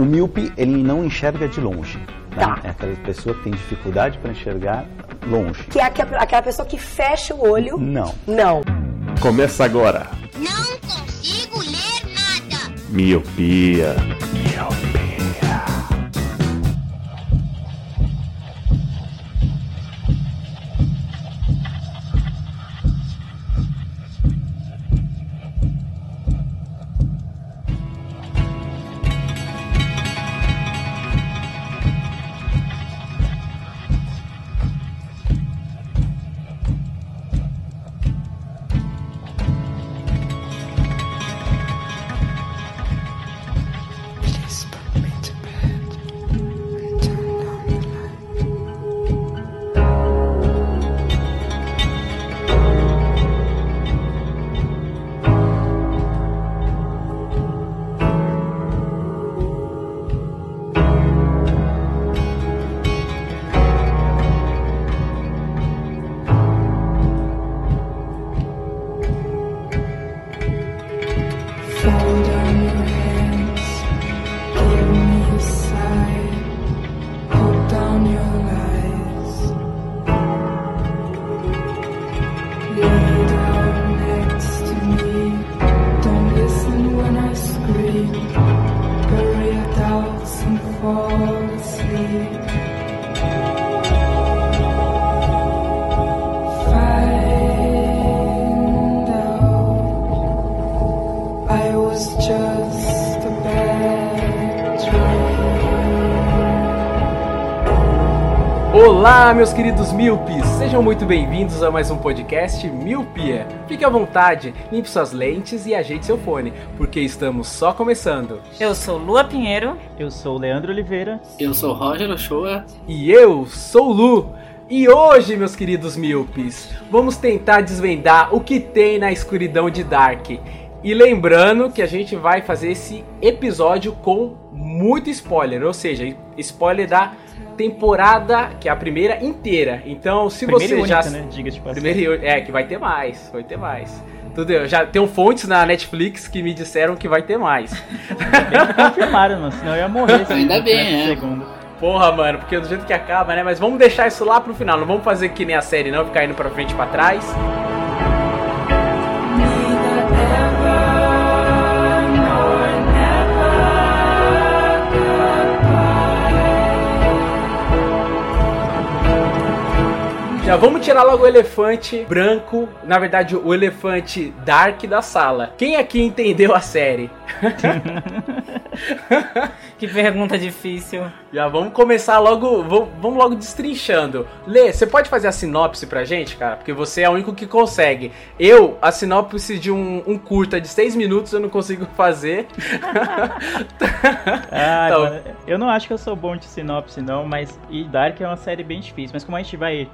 O míope, ele não enxerga de longe. Né? Tá. É aquela pessoa que tem dificuldade para enxergar longe. Que é aque- aquela pessoa que fecha o olho. Não. Não. Começa agora. Não consigo ler nada. Miopia. Olá, meus queridos míopes! Sejam muito bem-vindos a mais um podcast Miopia. Fique à vontade, limpe suas lentes e ajeite seu fone, porque estamos só começando. Eu sou Lua Pinheiro. Eu sou o Leandro Oliveira. Eu sou Roger Ochoa. E eu sou o Lu. E hoje, meus queridos míopes, vamos tentar desvendar o que tem na escuridão de Dark. E lembrando que a gente vai fazer esse episódio com muito spoiler, ou seja, spoiler da temporada, que é a primeira inteira. Então, se Primeira você única, já né? Diga passagem. Primeiro, é, que vai ter mais, vai ter mais. Tudo, já tem fontes na Netflix que me disseram que vai ter mais. Confirmaram, mano, senão eu ia morrer. Ainda não bem, é. Segundo. Porra, mano, porque do jeito que acaba, né? Mas vamos deixar isso lá pro final. Não vamos fazer que nem a série, não, ficar indo pra frente e pra trás. Já vamos tirar logo o elefante branco, na verdade, o elefante dark da sala. Quem aqui entendeu a série? Que pergunta difícil. Já vamos começar logo, vamos, logo destrinchando. Lê, você pode fazer a sinopse pra gente, cara? Porque você é o único que consegue. Eu, a sinopse de um, um curta de seis minutos, eu não consigo fazer. Ah, Então. eu não acho que eu sou bom de sinopse, não, mas. E Dark é uma série bem difícil. Mas como a gente vai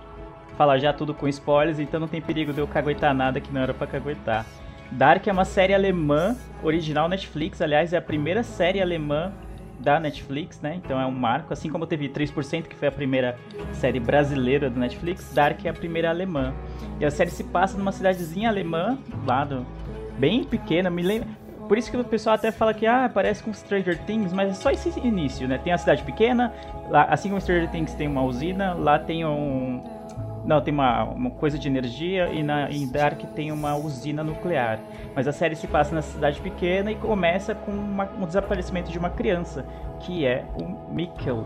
falar já tudo com spoilers, então não tem perigo de eu caguetar nada que não era pra caguetar. Dark é uma série alemã, original Netflix, aliás, é a primeira série alemã da Netflix, né? Então é um marco, assim como teve 3%, que foi a primeira série brasileira do Netflix, Dark é a primeira alemã. E a série se passa numa cidadezinha alemã, lá do, bem pequena, me lembra. Por isso que o pessoal até fala que ah, parece com Stranger Things, mas é só esse início, né? Tem a cidade pequena, lá, assim como Stranger Things tem uma usina, lá tem um. Não, tem uma, uma coisa de energia e na, em Dark tem uma usina nuclear. Mas a série se passa na cidade pequena e começa com uma- um desaparecimento de uma criança, que é o Mikkel.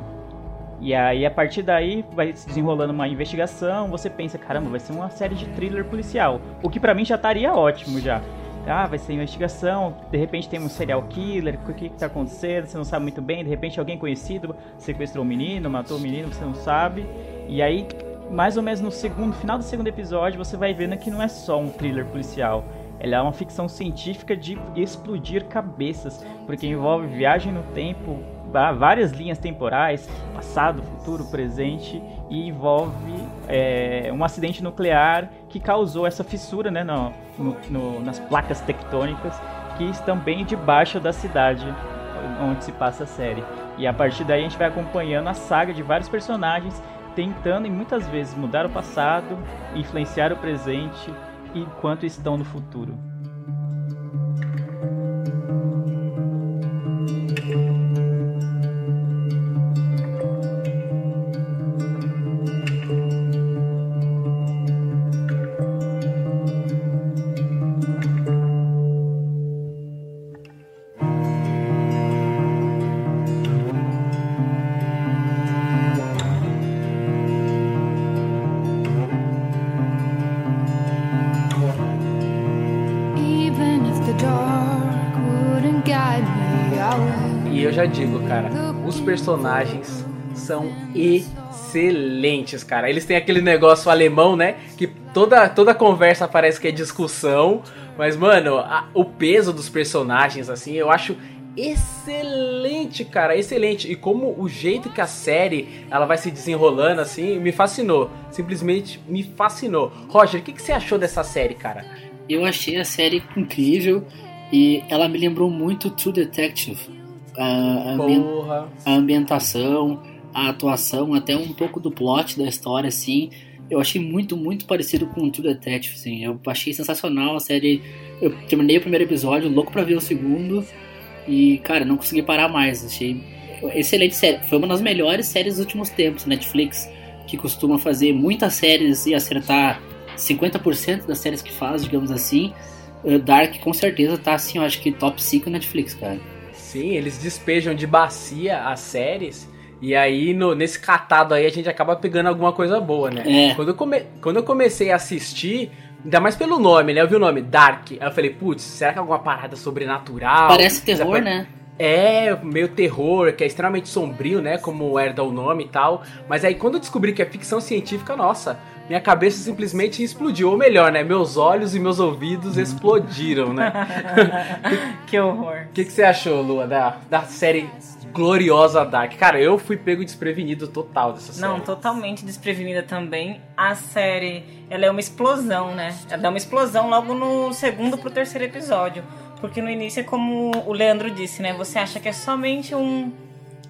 E aí, a partir daí, vai se desenrolando uma investigação. Você pensa, caramba, vai ser uma série de thriller policial. O que pra mim já estaria ótimo já. Ah, vai ser investigação. De repente tem um serial killer. O que que tá acontecendo? Você não sabe muito bem. De repente alguém conhecido sequestrou um menino, matou o menino, você não sabe. E aí, mais ou menos no segundo, final do segundo episódio, você vai vendo que não é só um thriller policial. Ela é uma ficção científica de explodir cabeças, porque envolve viagem no tempo, várias linhas temporais, passado, futuro, presente, e envolve é, um acidente nuclear que causou essa fissura né, no- no- nas placas tectônicas que estão bem debaixo da cidade onde se passa a série. E a partir daí a gente vai acompanhando a saga de vários personagens tentando e muitas vezes mudar o passado, influenciar o presente enquanto estão no futuro. Já digo, cara, os personagens são excelentes, cara. Eles têm aquele negócio alemão, né? Que toda, toda conversa parece que é discussão. Mas, mano, a- o peso dos personagens, assim, eu acho excelente, cara, excelente. E como o jeito que a série ela vai se desenrolando, assim, me fascinou. Simplesmente me fascinou. Roger, o que, que você achou dessa série, cara? Eu achei a série incrível e ela me lembrou muito True Detective. A, a ambientação, a atuação, até um pouco do plot da história, assim. Eu achei muito, muito parecido com True Detective, assim. Eu achei sensacional a série. Eu terminei o primeiro episódio, louco pra ver o segundo. E, cara, não consegui parar mais. Achei excelente série. Foi uma das melhores séries dos últimos tempos, Netflix, que costuma fazer muitas séries e acertar 50% das séries que faz, digamos assim. Eh, Dark com certeza tá assim, eu acho que top 5 Netflix, cara. Sim, eles despejam de bacia as séries. E aí, no- nesse catado aí, a gente acaba pegando alguma coisa boa, né? É. Quando, eu come- quando eu comecei a assistir, ainda mais pelo nome, né? Eu vi o nome, Dark. Aí eu falei, putz, será que é alguma parada sobrenatural? Parece terror, né? É, meio terror, que é extremamente sombrio, né? Como herda o nome e tal. Mas aí, quando eu descobri que é ficção científica, nossa, minha cabeça simplesmente explodiu. Ou melhor, né? Meus olhos e meus ouvidos explodiram, né? que horror. O que, que você achou, Lua, da, da série gloriosa Dark? Cara, eu fui pego desprevenido total dessa série. Não, totalmente desprevenida também. A série, ela é uma explosão, né? Ela é uma explosão logo no segundo pro terceiro episódio. Porque no início é como o Leandro disse, né? Você acha que é somente um...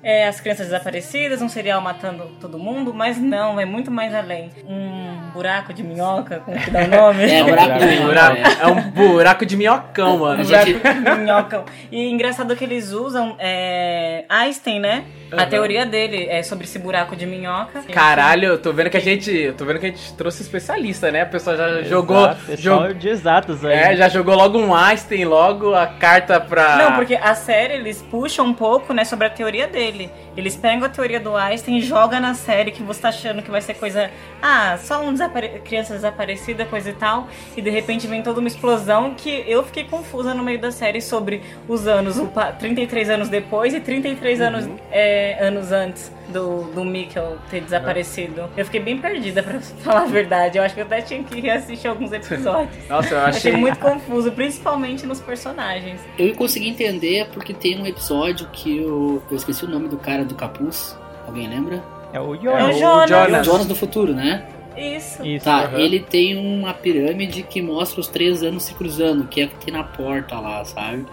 é, as crianças desaparecidas, um serial matando todo mundo, mas não, vai muito mais além. Um buraco de minhoca, como que dá o nome? É, buraco de É, minhoca, buraco- é. é um buraco de minhocão, mano. A gente- Minhocão. E engraçado que eles usam é, Einstein, né? A Aham. teoria dele é sobre esse buraco de minhoca. Caralho, eu tô vendo que a gente. eu Tô vendo que a gente trouxe especialista, né? A pessoa já jogou. Exato, pessoal jog- de exatos aí. É, já jogou logo um Einstein, logo a carta pra. Não, porque a série eles puxam um pouco, né, sobre a teoria dele. Eles pegam a teoria do Einstein e jogam na série que você tá achando que vai ser coisa. Ah, só um desapare... criança desaparecida, coisa e tal. E de repente vem toda uma explosão que eu fiquei confusa no meio da série sobre os anos, o pa- 33 anos depois e 33 anos, é, anos antes do, do Mikkel ter desaparecido. Eu fiquei bem perdida, pra falar a verdade. Eu acho que eu até tinha que reassistir alguns episódios. Nossa, eu Achei achei. muito confuso, principalmente nos personagens. Eu consegui entender porque tem um episódio que eu, eu esqueci o nome do cara do capuz. Alguém lembra? É o É Jonas. o Jonas. É o Jonas. Jonas do futuro, né? Isso. Isso. Tá, aham. ele tem uma pirâmide que mostra os três anos se cruzando, que é aqui na porta lá, sabe?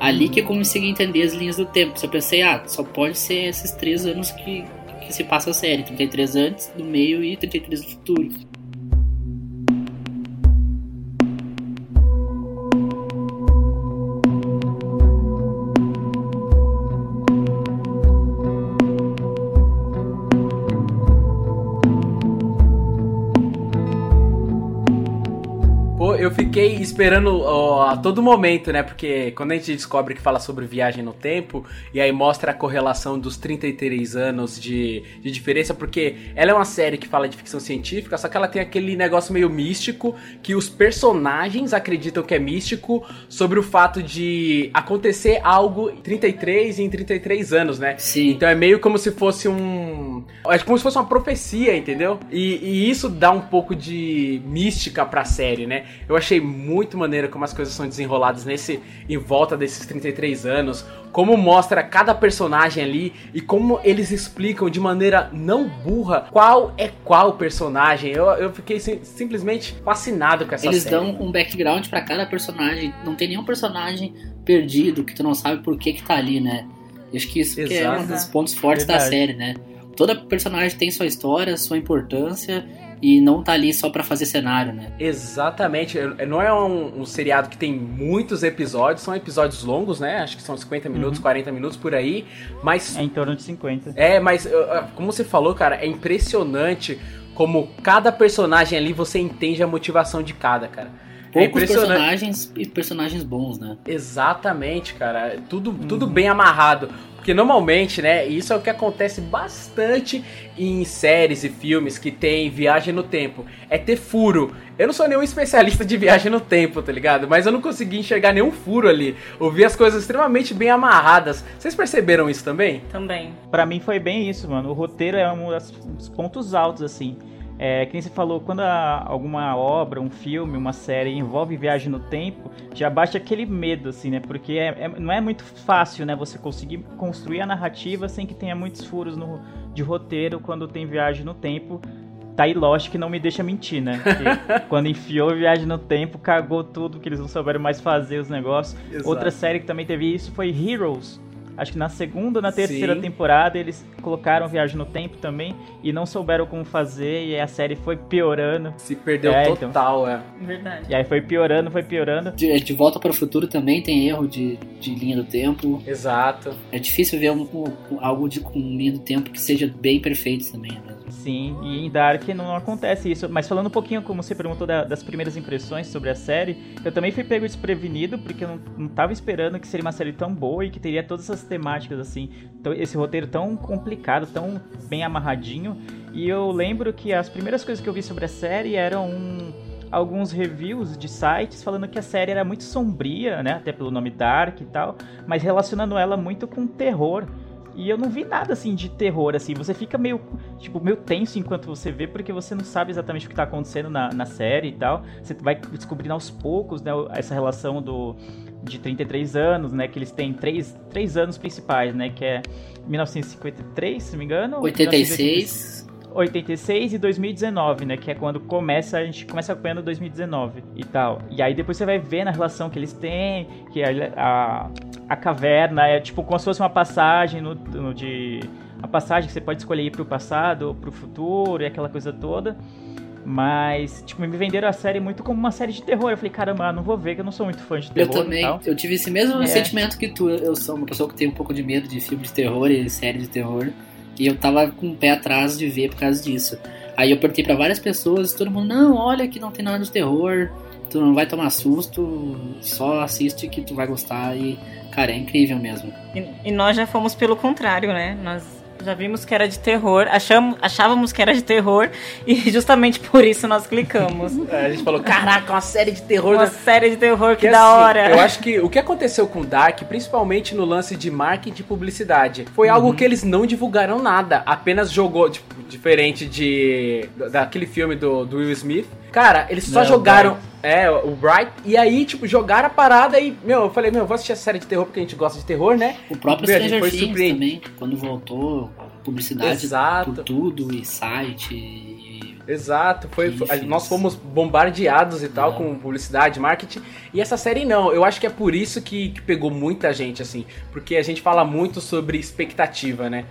Ali que eu consegui entender as linhas do tempo. Só pensei, ah, só pode ser esses três anos que, que se passa a série. 33 antes, do meio e 33 do futuro. Esperando ó, a todo momento, né? Porque quando a gente descobre que fala sobre viagem no tempo, e aí mostra a correlação dos 33 anos de, de diferença, porque ela é uma série que fala de ficção científica, só que ela tem aquele negócio meio místico, que os personagens acreditam que é místico, sobre o fato de acontecer algo em 33 e em 33 anos, né? Sim. Então é meio como se fosse um. É como se fosse uma profecia, entendeu? E, e isso dá um pouco de mística pra série, né? Eu achei muito maneiro como as coisas são desenroladas nesse. em volta desses 33 anos. Como mostra cada personagem ali e como eles explicam de maneira não burra qual é qual personagem. Eu, eu fiquei sim- simplesmente fascinado com essa Eles série. dão um background pra cada personagem. Não tem nenhum personagem perdido que tu não sabe por que que tá ali, né? Eu acho que isso que é um dos pontos fortes da Verdade. série, né? Toda personagem tem sua história, sua importância e não tá ali só pra fazer cenário, né? Exatamente. É- Não é um, um seriado que tem muitos episódios, são episódios longos, né? Acho que são 50 minutos, 40 minutos por aí. Mas É em torno de 50. É, mas como você falou, cara, é impressionante como cada personagem ali você entende a motivação de cada, cara. É Poucos impressionante. personagens e personagens bons, né? Exatamente, cara. Tudo, tudo bem amarrado. Porque normalmente, né, isso é o que acontece bastante em séries e filmes que tem viagem no tempo. É ter furo. Eu não sou nenhum especialista de viagem no tempo, tá ligado? Mas eu não consegui enxergar nenhum furo ali. Eu vi as coisas extremamente bem amarradas. Vocês perceberam isso também? Também. Pra mim foi bem isso, mano. O roteiro é um dos pontos altos, assim. É, que nem você falou, quando a- alguma obra, um filme, uma série envolve viagem no tempo, já baixa aquele medo, assim, né? Porque é- é- não é muito fácil, né? Você conseguir construir a narrativa sem que tenha muitos furos no, de roteiro quando tem viagem no tempo. Tá aí Lost que não me deixa mentir, né? Porque quando enfiou viagem no tempo, cagou tudo, que eles não souberam mais fazer os negócios. Exato. Outra série que também teve isso foi Heroes. Acho que na segunda ou na terceira Sim. temporada eles colocaram viagem no tempo também e não souberam como fazer e a série foi piorando. Se perdeu É, então. total, é. Verdade. E aí foi piorando, foi piorando. De, de Volta para o Futuro também tem erro de, de linha do tempo. Exato. É difícil ver um- um- algo de, com linha do tempo que seja bem perfeito também. Né? Sim, e em Dark não acontece isso. Mas falando um pouquinho, como você perguntou, da- das primeiras impressões sobre a série, eu também fui pego desprevenido, porque eu não, não tava esperando que seria uma série tão boa e que teria todas essas temáticas, assim, esse roteiro tão complicado, tão bem amarradinho. E eu lembro que as primeiras coisas que eu vi sobre a série eram um- alguns reviews de sites falando que a série era muito sombria, né, até pelo nome Dark e tal, mas relacionando ela muito com terror. E eu não vi nada assim de terror, assim. Você fica meio, tipo, meio tenso enquanto você vê, porque você não sabe exatamente o que tá acontecendo na, na série e tal. Você vai descobrindo aos poucos, né, essa relação do de 33 anos, né, que eles têm três, três anos principais, né, que é 1953, se não me engano. 86. 86 e 2019, né? Que é quando começa, a gente começa acompanhando 2019 e tal. E aí depois você vai ver na relação que eles têm, que a, a, a caverna é tipo como se fosse uma passagem no, no de. Uma passagem que você pode escolher ir pro passado ou pro futuro e aquela coisa toda. Mas, tipo, me venderam a série muito como uma série de terror. Eu falei, caramba, não vou ver, que eu não sou muito fã de Eu terror. e também, tal. eu tive esse mesmo É. sentimento que tu. Eu sou uma pessoa que tem um pouco de medo de filme de terror e série de terror. E eu tava com o pé atrás de ver por causa disso. Aí eu perguntei pra várias pessoas, todo mundo, não, olha que não tem nada de terror, tu não vai tomar susto, só assiste que tu vai gostar e, cara, é incrível mesmo. E, e nós já fomos pelo contrário, né? Nós já vimos que era de terror, achamos, achávamos que era de terror e justamente por isso nós clicamos. É, A gente falou, caraca, uma série de terror. Uma da- série de terror, que Porque, da assim, hora. Eu acho que o que aconteceu com Dark, principalmente no lance de marketing e publicidade, foi algo que eles não divulgaram nada. Apenas jogou, tipo, diferente de. daquele filme do, do Will Smith. Cara, eles só Não, jogaram. É, o Bright. E aí, tipo, jogaram a parada e, meu, eu falei, meu, vou assistir a série de terror porque a gente gosta de terror, né? O próprio Meu, Stranger foi Things também, quando voltou, publicidade Exato. por tudo, e site, e... Exato, foi, foi- nós fomos bombardeados e tal É. com publicidade, marketing. E essa série não, eu acho que é por isso que, que pegou muita gente, assim. Porque a gente fala muito sobre expectativa, né?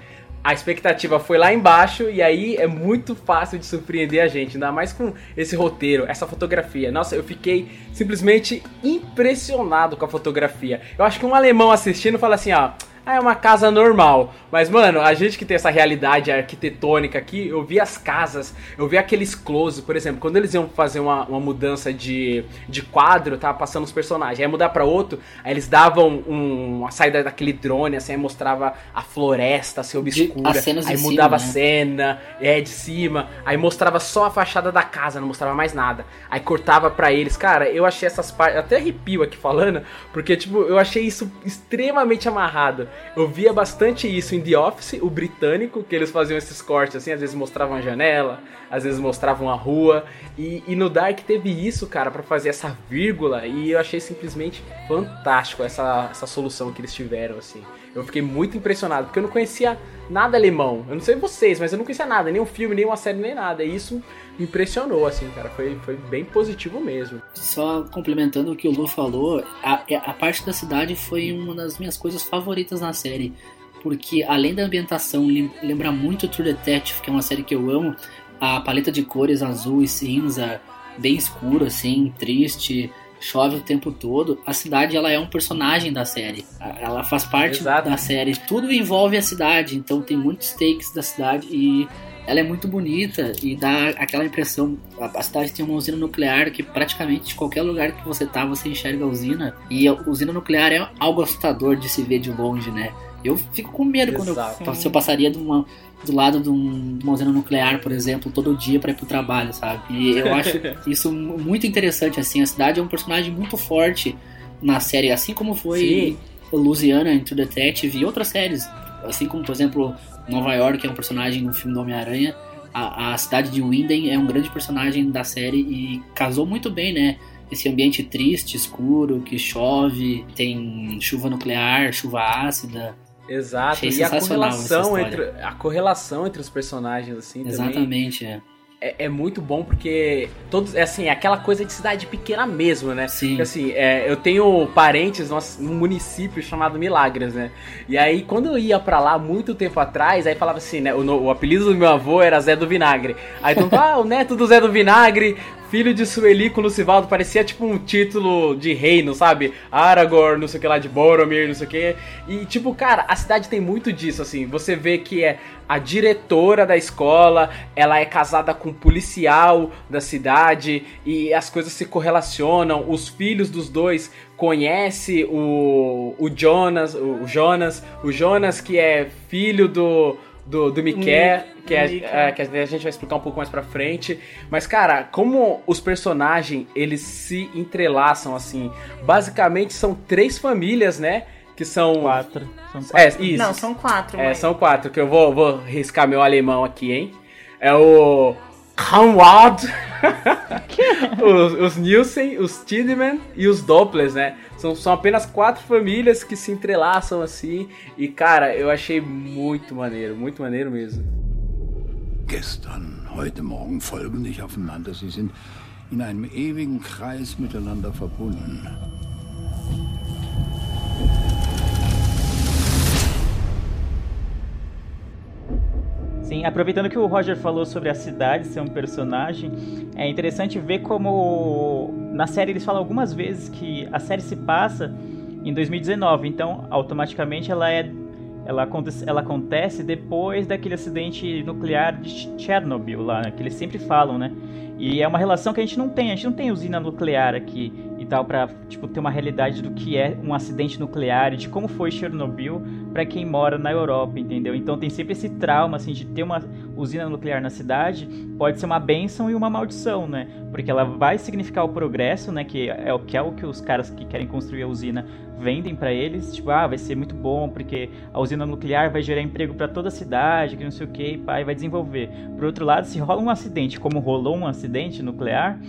A expectativa foi lá embaixo e aí é muito fácil de surpreender a gente, ainda mais com esse roteiro, essa fotografia. Nossa, eu fiquei simplesmente impressionado com a fotografia. Eu acho que um alemão assistindo fala assim, ó, ah, é uma casa normal. Mas, mano, a gente que tem essa realidade arquitetônica aqui, eu vi as casas, eu vi aqueles close, por exemplo, quando eles iam fazer uma, uma mudança de, de quadro, tava passando os personagens, aí mudar pra outro, aí eles davam um- uma saída daquele drone, assim, aí mostrava a floresta, assim, obscura, as de aí cima, mudava a né? cena, é, de cima, aí mostrava só a fachada da casa, não mostrava mais nada, aí cortava pra eles, cara, eu achei essas partes, até arrepio aqui falando, porque, tipo, eu achei isso extremamente amarrado, eu via bastante isso em The Office, o britânico, que eles faziam esses cortes assim, às vezes mostravam a janela, às vezes mostravam a rua. E, e no Dark teve isso, cara, pra fazer essa vírgula. E eu achei simplesmente fantástico essa, essa solução que eles tiveram, assim. Eu fiquei muito impressionado, porque eu não conhecia nada alemão. Eu não sei vocês, mas eu não conhecia nada, nem um filme, nem uma série, nem nada. E isso impressionou, assim, cara. Foi, foi bem positivo mesmo. Só complementando o que o Lu falou, a, a parte da cidade foi uma das minhas coisas favoritas na série. Porque além da ambientação lem- lembra muito True Detective, que é uma série que eu amo, a paleta de cores azul e cinza, bem escuro assim, triste, chove o tempo todo. A cidade ela é um personagem da série. Ela faz parte Exato. da série. Tudo envolve a cidade, então tem muitos takes da cidade e ela é muito bonita e dá aquela impressão. A, cidade tem uma usina nuclear que praticamente de qualquer lugar que você tá, você enxerga a usina. E a usina nuclear é algo assustador de se ver de longe, né? Eu fico com medo quando Exato. eu, se eu passaria de uma, do lado de, um- de uma usina nuclear, por exemplo, todo dia pra ir pro trabalho, sabe? E eu acho isso muito interessante, assim. A cidade é um personagem muito forte na série, assim como foi Sim. Louisiana em True Detective e outras séries. Assim como, por exemplo, Nova York é um personagem no filme do Homem-Aranha. A, a cidade de Winden é um grande personagem da série e casou muito bem, né? Esse ambiente triste, escuro, que chove, tem chuva nuclear, chuva ácida. Exato. Achei E a correlação entre a correlação entre os personagens assim também Exatamente, é. É, é muito bom porque todos é assim, é aquela coisa de cidade pequena mesmo, né? Sim. Assim, é, eu tenho parentes num num município chamado Milagres, né? E aí, quando eu ia pra lá muito tempo atrás, aí falava assim, né? O, o apelido do meu avô era Zé do Vinagre. Aí então, ah, o neto do Zé do Vinagre, filho de Sueli com Lucivaldo, parecia tipo um título de reino, sabe? Aragorn, não sei o que lá, de Boromir, não sei o que. E, tipo, cara, a cidade tem muito disso, assim. Você vê que é a diretora da escola, ela é casada com um policial da cidade e as coisas se correlacionam. Os filhos dos dois conhecem o, o Jonas, o, o Jonas, o Jonas que é filho do do, do Miquel, que, é, é, que a gente vai explicar um pouco mais pra frente. Mas, cara, como os personagens, eles se entrelaçam, assim. Basicamente, são três famílias, né? Que são... Quatro. São quatro. É, isso. Não, são quatro. É, mas- são quatro, que eu vou, vou riscar meu alemão aqui, hein? É o Conrad, os, os Nielsen, os Tiedemann e os Dopplers, né? São, são apenas quatro famílias que se entrelaçam assim. E, cara, eu achei muito maneiro, muito maneiro mesmo. Gestern, heute Morgen folgen nicht aufeinander. Sie sind in einem ewigen Kreis miteinander verbunden. Sim, aproveitando que o Roger falou sobre a cidade ser um personagem, é interessante ver como na série eles falam algumas vezes que a série se passa em 2019, então automaticamente ela é ela acontece, ela acontece depois daquele acidente nuclear de Chernobyl lá, né, que eles sempre falam, né? E é uma relação que a gente não tem, a gente não tem usina nuclear aqui tal pra, tipo, ter uma realidade do que é um acidente nuclear e de como foi Chernobyl pra quem mora na Europa, entendeu? Então tem sempre esse trauma assim de ter uma usina nuclear na cidade, pode ser uma benção e uma maldição, né? Porque ela vai significar o progresso, né, que é o que é o que os caras que querem construir a usina vendem pra eles, tipo, ah, vai ser muito bom porque a usina nuclear vai gerar emprego pra toda a cidade, que não sei o que, e pai vai desenvolver. Por outro lado, se rola um acidente, como rolou um acidente nuclear,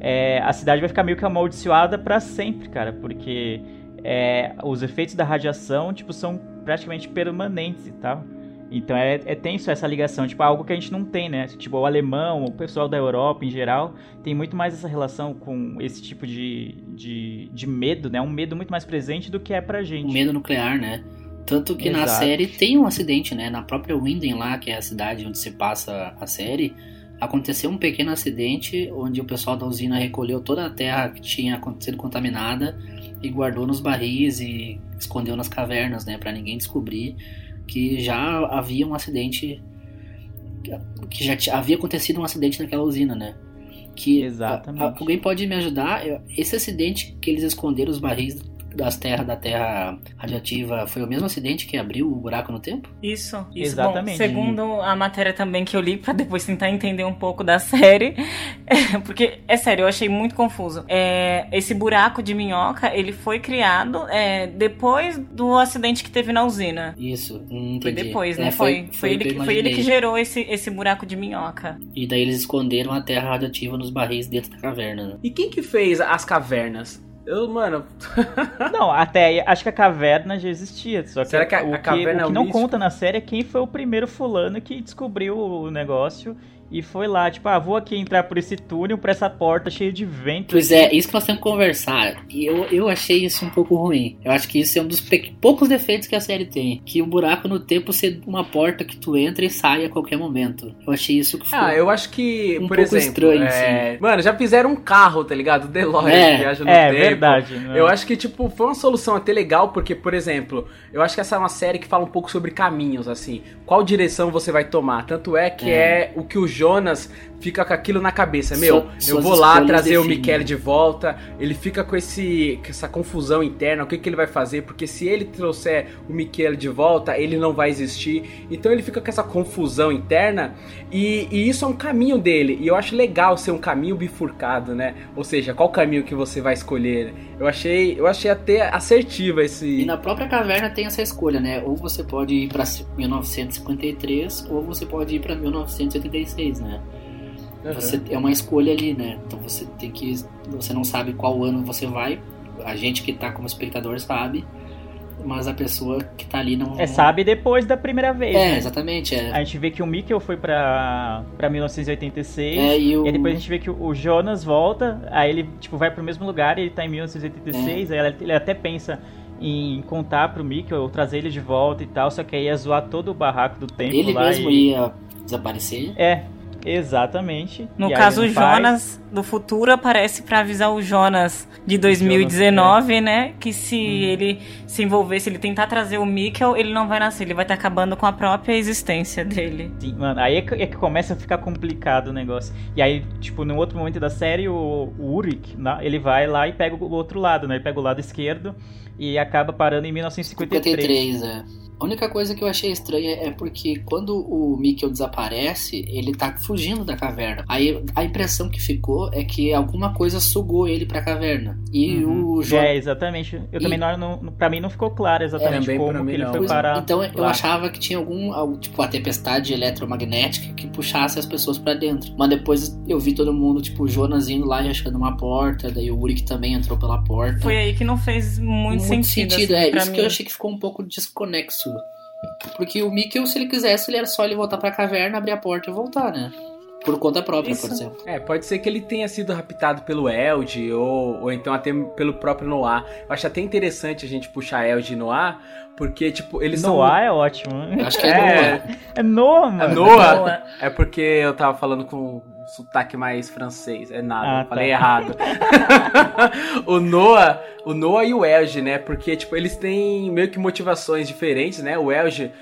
é, a cidade vai ficar meio que amaldiçoada pra sempre, cara, porque é, os efeitos da radiação, tipo, são praticamente permanentes e tal. Então é, é tenso essa ligação, tipo, algo que a gente não tem, né? Tipo, o alemão, o pessoal da Europa em geral, tem muito mais essa relação com esse tipo de, de, de medo, né? Um medo muito mais presente do que é pra gente. O medo nuclear, né? Tanto que na Exato. série tem um acidente, né? Na própria Winden lá, que é a cidade onde se passa a série, aconteceu um pequeno acidente onde o pessoal da usina recolheu toda a terra que tinha sido contaminada e guardou nos barris e escondeu nas cavernas, né? Pra ninguém descobrir que já havia um acidente que já havia acontecido um acidente naquela usina, né? Que Exatamente. a- a- alguém pode me ajudar? Esse acidente que eles esconderam os barris das terras da terra radiativa foi o mesmo acidente que abriu o buraco no tempo? Isso, isso. Exatamente. Bom, segundo a matéria também que eu li, pra depois tentar entender um pouco da série, porque, é sério, eu achei muito confuso. É, esse buraco de minhoca, ele foi criado é, depois do acidente que teve na usina. Isso, hum, Foi entendi. depois, É, né? Foi, foi, foi ele, que foi ele que gerou esse, esse buraco de minhoca. E daí eles esconderam a terra radiativa nos barris dentro da caverna, né? E quem que fez as cavernas? Eu, mano, Não, até aí, acho que a caverna já existia. Só que, Será que a- o a caverna o é que o não místico? conta na série é quem foi o primeiro fulano que descobriu o negócio e foi lá, tipo, ah, vou aqui entrar por esse túnel, por essa porta cheia de vento. Pois é, isso que nós temos que conversar. E eu, eu achei isso um pouco ruim. Eu acho que isso é um dos poucos defeitos que a série tem. Que o buraco no tempo ser uma porta que tu entra e sai a qualquer momento. Eu achei isso que foi. Ah, eu acho que, Um por pouco exemplo, estranho, é... mano, já fizeram um carro, tá ligado? O DeLorean É, que viaja no É, tempo. verdade. né? Eu acho que, tipo, foi uma solução até legal, porque, por exemplo, eu acho que essa é uma série que fala um pouco sobre caminhos, assim. Qual direção você vai tomar? Tanto é que é, o que os Jonas fica com aquilo na cabeça. Meu, Sua- eu vou lá trazer o definem. Michele de volta. Ele fica com, esse, com essa confusão interna. O que, que ele vai fazer? Porque se ele trouxer o Michele de volta, ele não vai existir. Então ele fica com essa confusão interna. E, e isso é um caminho dele. E eu acho legal ser um caminho bifurcado, né? Ou seja, qual caminho que você vai escolher? Eu achei, eu achei até assertiva esse. E na própria caverna tem essa escolha, né? Ou você pode ir pra 1953 ou você pode ir pra 1986, né? Uhum. Você é uma escolha ali, né? Então você tem que você não sabe qual ano você vai. A gente que tá como espectador sabe, mas a pessoa que tá ali não É, sabe depois da primeira vez. É, né? exatamente, é. A gente vê que o Mikkel foi pra, pra 1986. É, e o- aí depois a gente vê que o Jonas volta, aí ele tipo, vai pro mesmo lugar, ele tá em 1986, aí ele até pensa em contar pro Mikkel, ou trazer ele de volta e tal, só que aí ia zoar todo o barraco do tempo Ele lá. mesmo e... ia desaparecer. É, exatamente. No E caso, o faz. Jonas do futuro aparece pra avisar o Jonas de 2019, né? Que se ele se envolver, se ele tentar trazer o Mikkel, ele não vai nascer, ele vai estar acabando com a própria existência dele. Sim, mano, aí é que, é que começa a ficar complicado o negócio. E aí, tipo, num outro momento da série, o, o Ulrich, na- ele vai lá e pega o outro lado, né? Ele pega o lado esquerdo e acaba parando em 1953. 53, é. A única coisa que eu achei estranha é porque quando o Mikkel desaparece, ele tá fugindo da caverna. Aí a impressão que ficou é que alguma coisa sugou ele pra caverna. E o Jonas. É, exatamente. Eu E- também não, não. Pra mim não ficou claro exatamente pra como que ele não. foi é, parar. então eu lá. achava que tinha algum, tipo, a tempestade eletromagnética que puxasse as pessoas pra dentro. Mas depois eu vi todo mundo, tipo, o Jonas indo lá e achando uma porta, daí o Uric também entrou pela porta. Foi aí que não fez muito, sentido. assim, é. Isso mim. que eu achei que ficou um pouco desconexo. Porque o Mikkel, se ele quisesse, ele era só ele voltar pra caverna, abrir a porta e voltar, né? Por conta própria, Isso. por exemplo. É, pode ser que ele tenha sido raptado pelo Eld ou, ou então até pelo próprio Noah. Eu acho até interessante a gente puxar Eld e Noah, porque, tipo, eles Noah é ótimo. Acho que é, É. Noah. É Noah, são. mano. É Noah? Noah. É porque eu tava falando com sotaque mais francês. É nada, Ah, falei tá. errado. o Noah, o Noah e o Elge, né? Porque, tipo, eles têm meio que motivações diferentes, né? O Elge,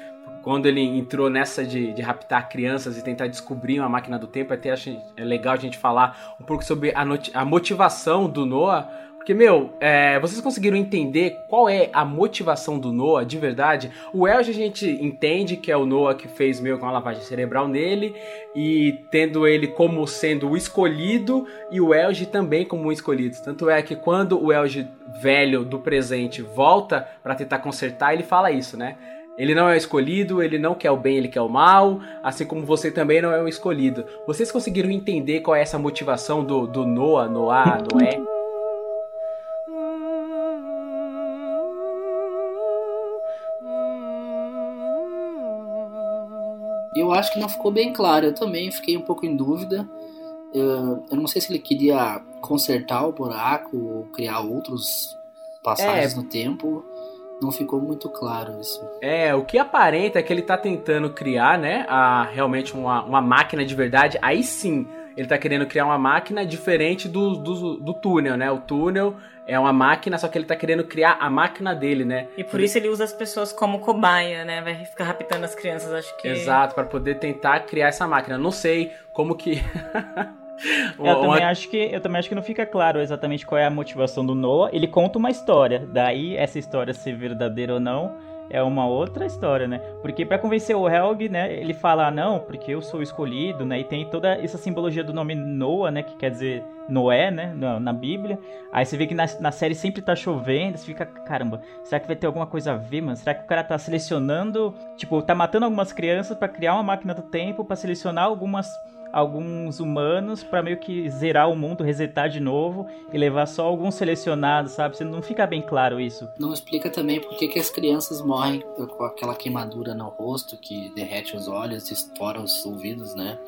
quando ele entrou nessa de, de raptar crianças e tentar descobrir uma máquina do tempo, até acho é legal a gente falar um pouco sobre a, a motivação do Noah. Porque, meu, é, vocês conseguiram entender qual é a motivação do Noah de verdade? O Elge a gente entende que é o Noah que fez meio com uma lavagem cerebral nele, e tendo ele como sendo o escolhido e o Elge também como um escolhido. Tanto é que quando o Elge velho do presente volta pra tentar consertar, ele fala isso, né? Ele não é o escolhido, ele não quer o bem, ele quer o mal, assim como você também não é o escolhido. Vocês conseguiram entender qual é essa motivação do, do Noah, Noah, Noé? Eu acho que não ficou bem claro. Eu também fiquei um pouco em dúvida. Eu, eu não sei se ele queria consertar o buraco ou criar outros passagens É. no tempo. Não ficou muito claro isso. É, o que aparenta é que ele tá tentando criar, né, a, realmente uma, uma máquina de verdade. Aí sim, ele tá querendo criar uma máquina diferente do, do, do túnel, né? O túnel é uma máquina, só que ele tá querendo criar a máquina dele, né? E por isso ele usa as pessoas como cobaia, né? Vai ficar raptando as crianças, acho que. Exato, para poder tentar criar essa máquina. Não sei como que. Eu também, acho que, eu também acho que não fica claro exatamente qual é a motivação do Noah. Ele conta uma história, daí essa história ser verdadeira ou não é uma outra história, né? Porque pra convencer o Helg, né, ele fala, ah, não, porque eu sou escolhido, né? E tem toda essa simbologia do nome Noah, né, que quer dizer Noé, né, na, na Bíblia. Aí você vê que na, na série sempre tá chovendo, você fica, caramba, será que vai ter alguma coisa a ver, mano? Será que o cara tá selecionando, tipo, tá matando algumas crianças pra criar uma máquina do tempo, pra selecionar algumas alguns humanos pra meio que zerar o mundo, resetar de novo e levar só alguns selecionados, sabe? Você não fica bem claro isso. Não explica também por que, que as crianças morrem com aquela queimadura no rosto que derrete os olhos e estoura os ouvidos, né?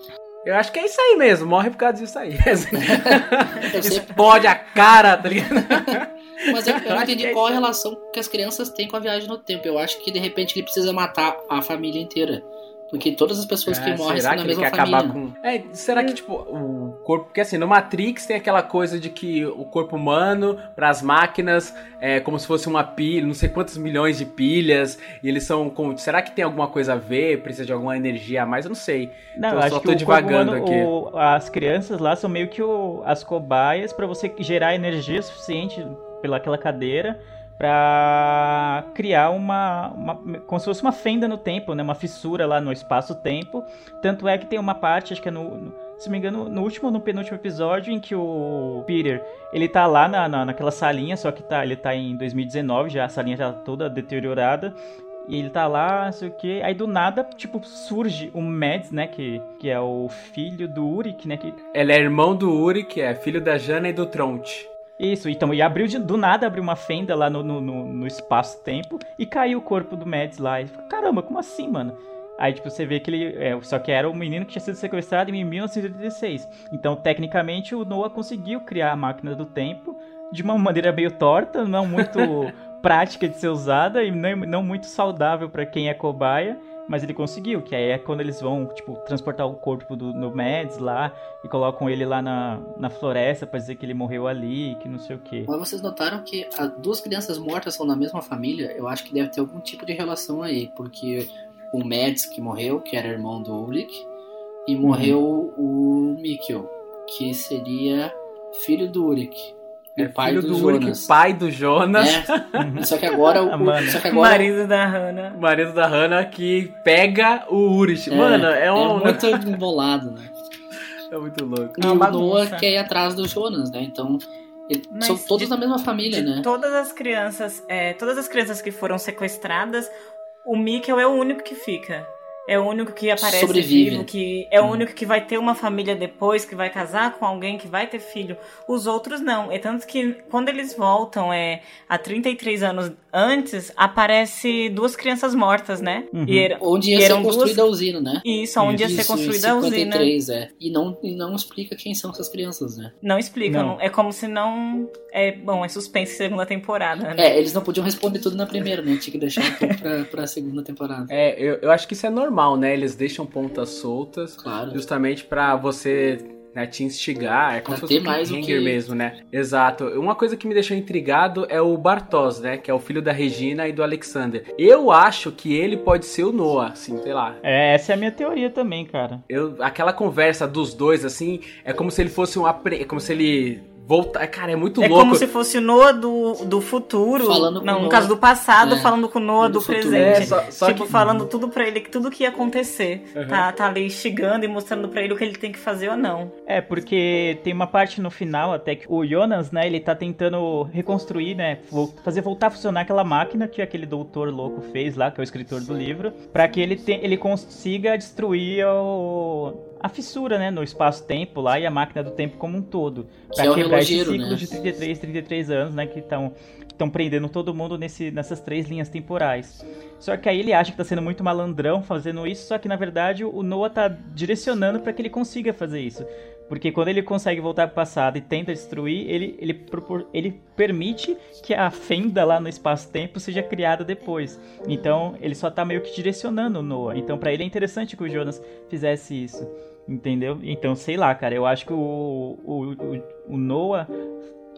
Eu acho que é isso aí mesmo, morre por causa disso aí. Explode a cara, tá ligado? mas eu, eu não entendi que é qual a relação que as crianças têm com a viagem no tempo. Eu acho que de repente ele precisa matar a família inteira. Porque todas as pessoas que É, morrem será são que ele mesma quer família. acabar com. É, será que, tipo, o corpo. Porque assim, no Matrix tem aquela coisa de que o corpo humano, para as máquinas, é como se fosse uma pilha, não sei quantos milhões de pilhas, e eles são. Com... Será que tem alguma coisa a ver? Precisa de alguma energia a mais? Eu não sei. Não, Então, eu só que tô o divagando corpo aqui. humano, o- as crianças lá são meio que o- as cobaias pra você gerar energia suficiente pelaquela cadeira pra criar uma, uma como se fosse uma fenda no tempo, né, uma fissura lá no espaço-tempo. Tanto é que tem uma parte, acho que é no, no- se não me engano, no último ou no penúltimo episódio em que o Peter, ele tá lá na, na, naquela salinha, só que tá, ele tá em 2019, já a salinha já tá toda deteriorada. E ele tá lá, não sei o que. Aí do nada, tipo, surge o Mads, né? Que, que é o filho do Uric, né? Que... Ele é irmão do Uri, que é filho da Jana e do Tronte. Isso, então, e abriu de- do nada abriu uma fenda lá no, no, no- espaço-tempo e caiu o corpo do Mads lá. E fica, caramba, como assim, mano? Aí, tipo, você vê que ele. É, só que era um menino que tinha sido sequestrado em 1986. Então, tecnicamente, o Noah conseguiu criar a máquina do tempo de uma maneira meio torta, não muito prática de ser usada e não, não muito saudável pra quem é cobaia. Mas ele conseguiu, que aí é quando eles vão, tipo, transportar o corpo do no Mads lá e colocam ele lá na, na floresta pra dizer que ele morreu ali, que não sei o quê. Mas vocês notaram que as duas crianças mortas são da mesma família? Eu acho que deve ter algum tipo de relação aí, porque o Mads que morreu, que era irmão do Ulrich, e Uhum. morreu o Mikkel, que seria filho do Ulrich. É o pai filho do, do Uri, Jonas. pai do Jonas. É, só que agora o, Mano. só que agora Marido da Hannah. O marido da Hannah que pega o Urich. é, Mano, é um. muito embolado, né? É muito louco. E É o uma Noah quer ir atrás do Jonas, né? Então Mas são todos de- da mesma família, de né? Todas as crianças, é, todas as crianças que foram sequestradas, o Mikkel é o único que fica. É o único que aparece Sobrevive. vivo, que é o Hum. único que vai ter uma família depois, que vai casar com alguém, que vai ter filho. Os outros não. É tanto que quando eles voltam, é há 33 anos antes, aparece duas crianças mortas, né? Uhum. E era- Onde ia e ser eram construída duas... a usina, né? Isso, onde ia ser Isso, construída em a usina. 53, é. E não, e não explica quem são essas crianças, né? Não explica, Não. não- é como se não. É bom, é suspense segunda temporada, né? É, eles não podiam responder tudo na primeira, né? Tinha que deixar um pouco pra, pra segunda temporada. É, eu, eu acho que isso é normal, né? Eles deixam pontas soltas Claro. justamente pra você né, te instigar. É como Pra se fosse um mais que- mesmo, né? Exato. Uma coisa que me deixou intrigado é o Bartos, né? Que é o filho da Regina e do Alexander. Eu acho que ele pode ser o Noah, assim, sei lá. É, essa é a minha teoria também, cara. Eu, aquela conversa dos dois, assim, é como se ele fosse um apre... é como se ele voltar. Cara, é muito É louco. como se fosse o Noah do, do futuro. Falando com não, no Noah. caso do passado, É, falando com o Noah do do, presente. É, só- só tipo, que- falando tudo pra ele, tudo que ia acontecer. Uhum. Tá, tá ali instigando e mostrando pra ele o que ele tem que fazer ou não. É, porque tem uma parte no final até que o Jonas, né, ele tá tentando reconstruir, né, fazer voltar a funcionar aquela máquina que aquele doutor louco fez lá, que é o escritor do livro, pra que ele, te- ele consiga destruir o- a fissura, né, no espaço-tempo lá e a máquina do tempo como um todo. Pra Que é quebrar esse ciclo né? de 33, 33 anos, né, que estão estão prendendo todo mundo nesse, nessas três linhas temporais. Só que aí ele acha que tá sendo muito malandrão fazendo isso, só que na verdade o Noah tá direcionando pra que ele consiga fazer isso. Porque quando ele consegue voltar pro passado e tenta destruir, ele, ele, ele permite que a fenda lá no espaço-tempo seja criada depois. Então ele só tá meio que direcionando o Noah. Então pra ele é interessante que o Jonas fizesse isso. Entendeu? Então, sei lá, cara, eu acho que o, o, o, o Noah,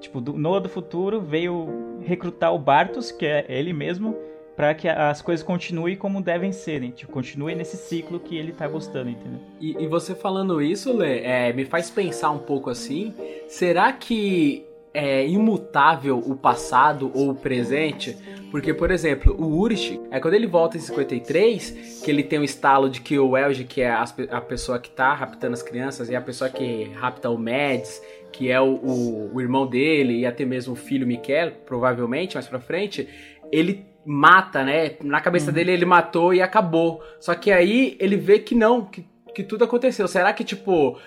tipo, do Noah do futuro veio recrutar o Bartos, que é ele mesmo, pra que as coisas continuem como devem ser, né? Tipo, continue nesse ciclo que ele tá gostando, entendeu? E, e você falando isso, Lê, é, me faz pensar um pouco assim: será que é imutável o passado ou o presente? Porque, por exemplo, o Urich, é quando ele volta em 53, que ele tem um estalo de que o Elge, que é pe- a pessoa que tá raptando as crianças, e a pessoa que rapta o Mads, que é o, o- o irmão dele, e até mesmo o filho Miquel, provavelmente, mais pra frente, ele mata, né? Na cabeça dele ele matou e acabou. Só que aí ele vê que não, que, que tudo aconteceu. Será que, tipo,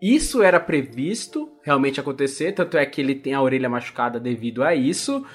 isso era previsto realmente acontecer? Tanto é que ele tem a orelha machucada devido a isso.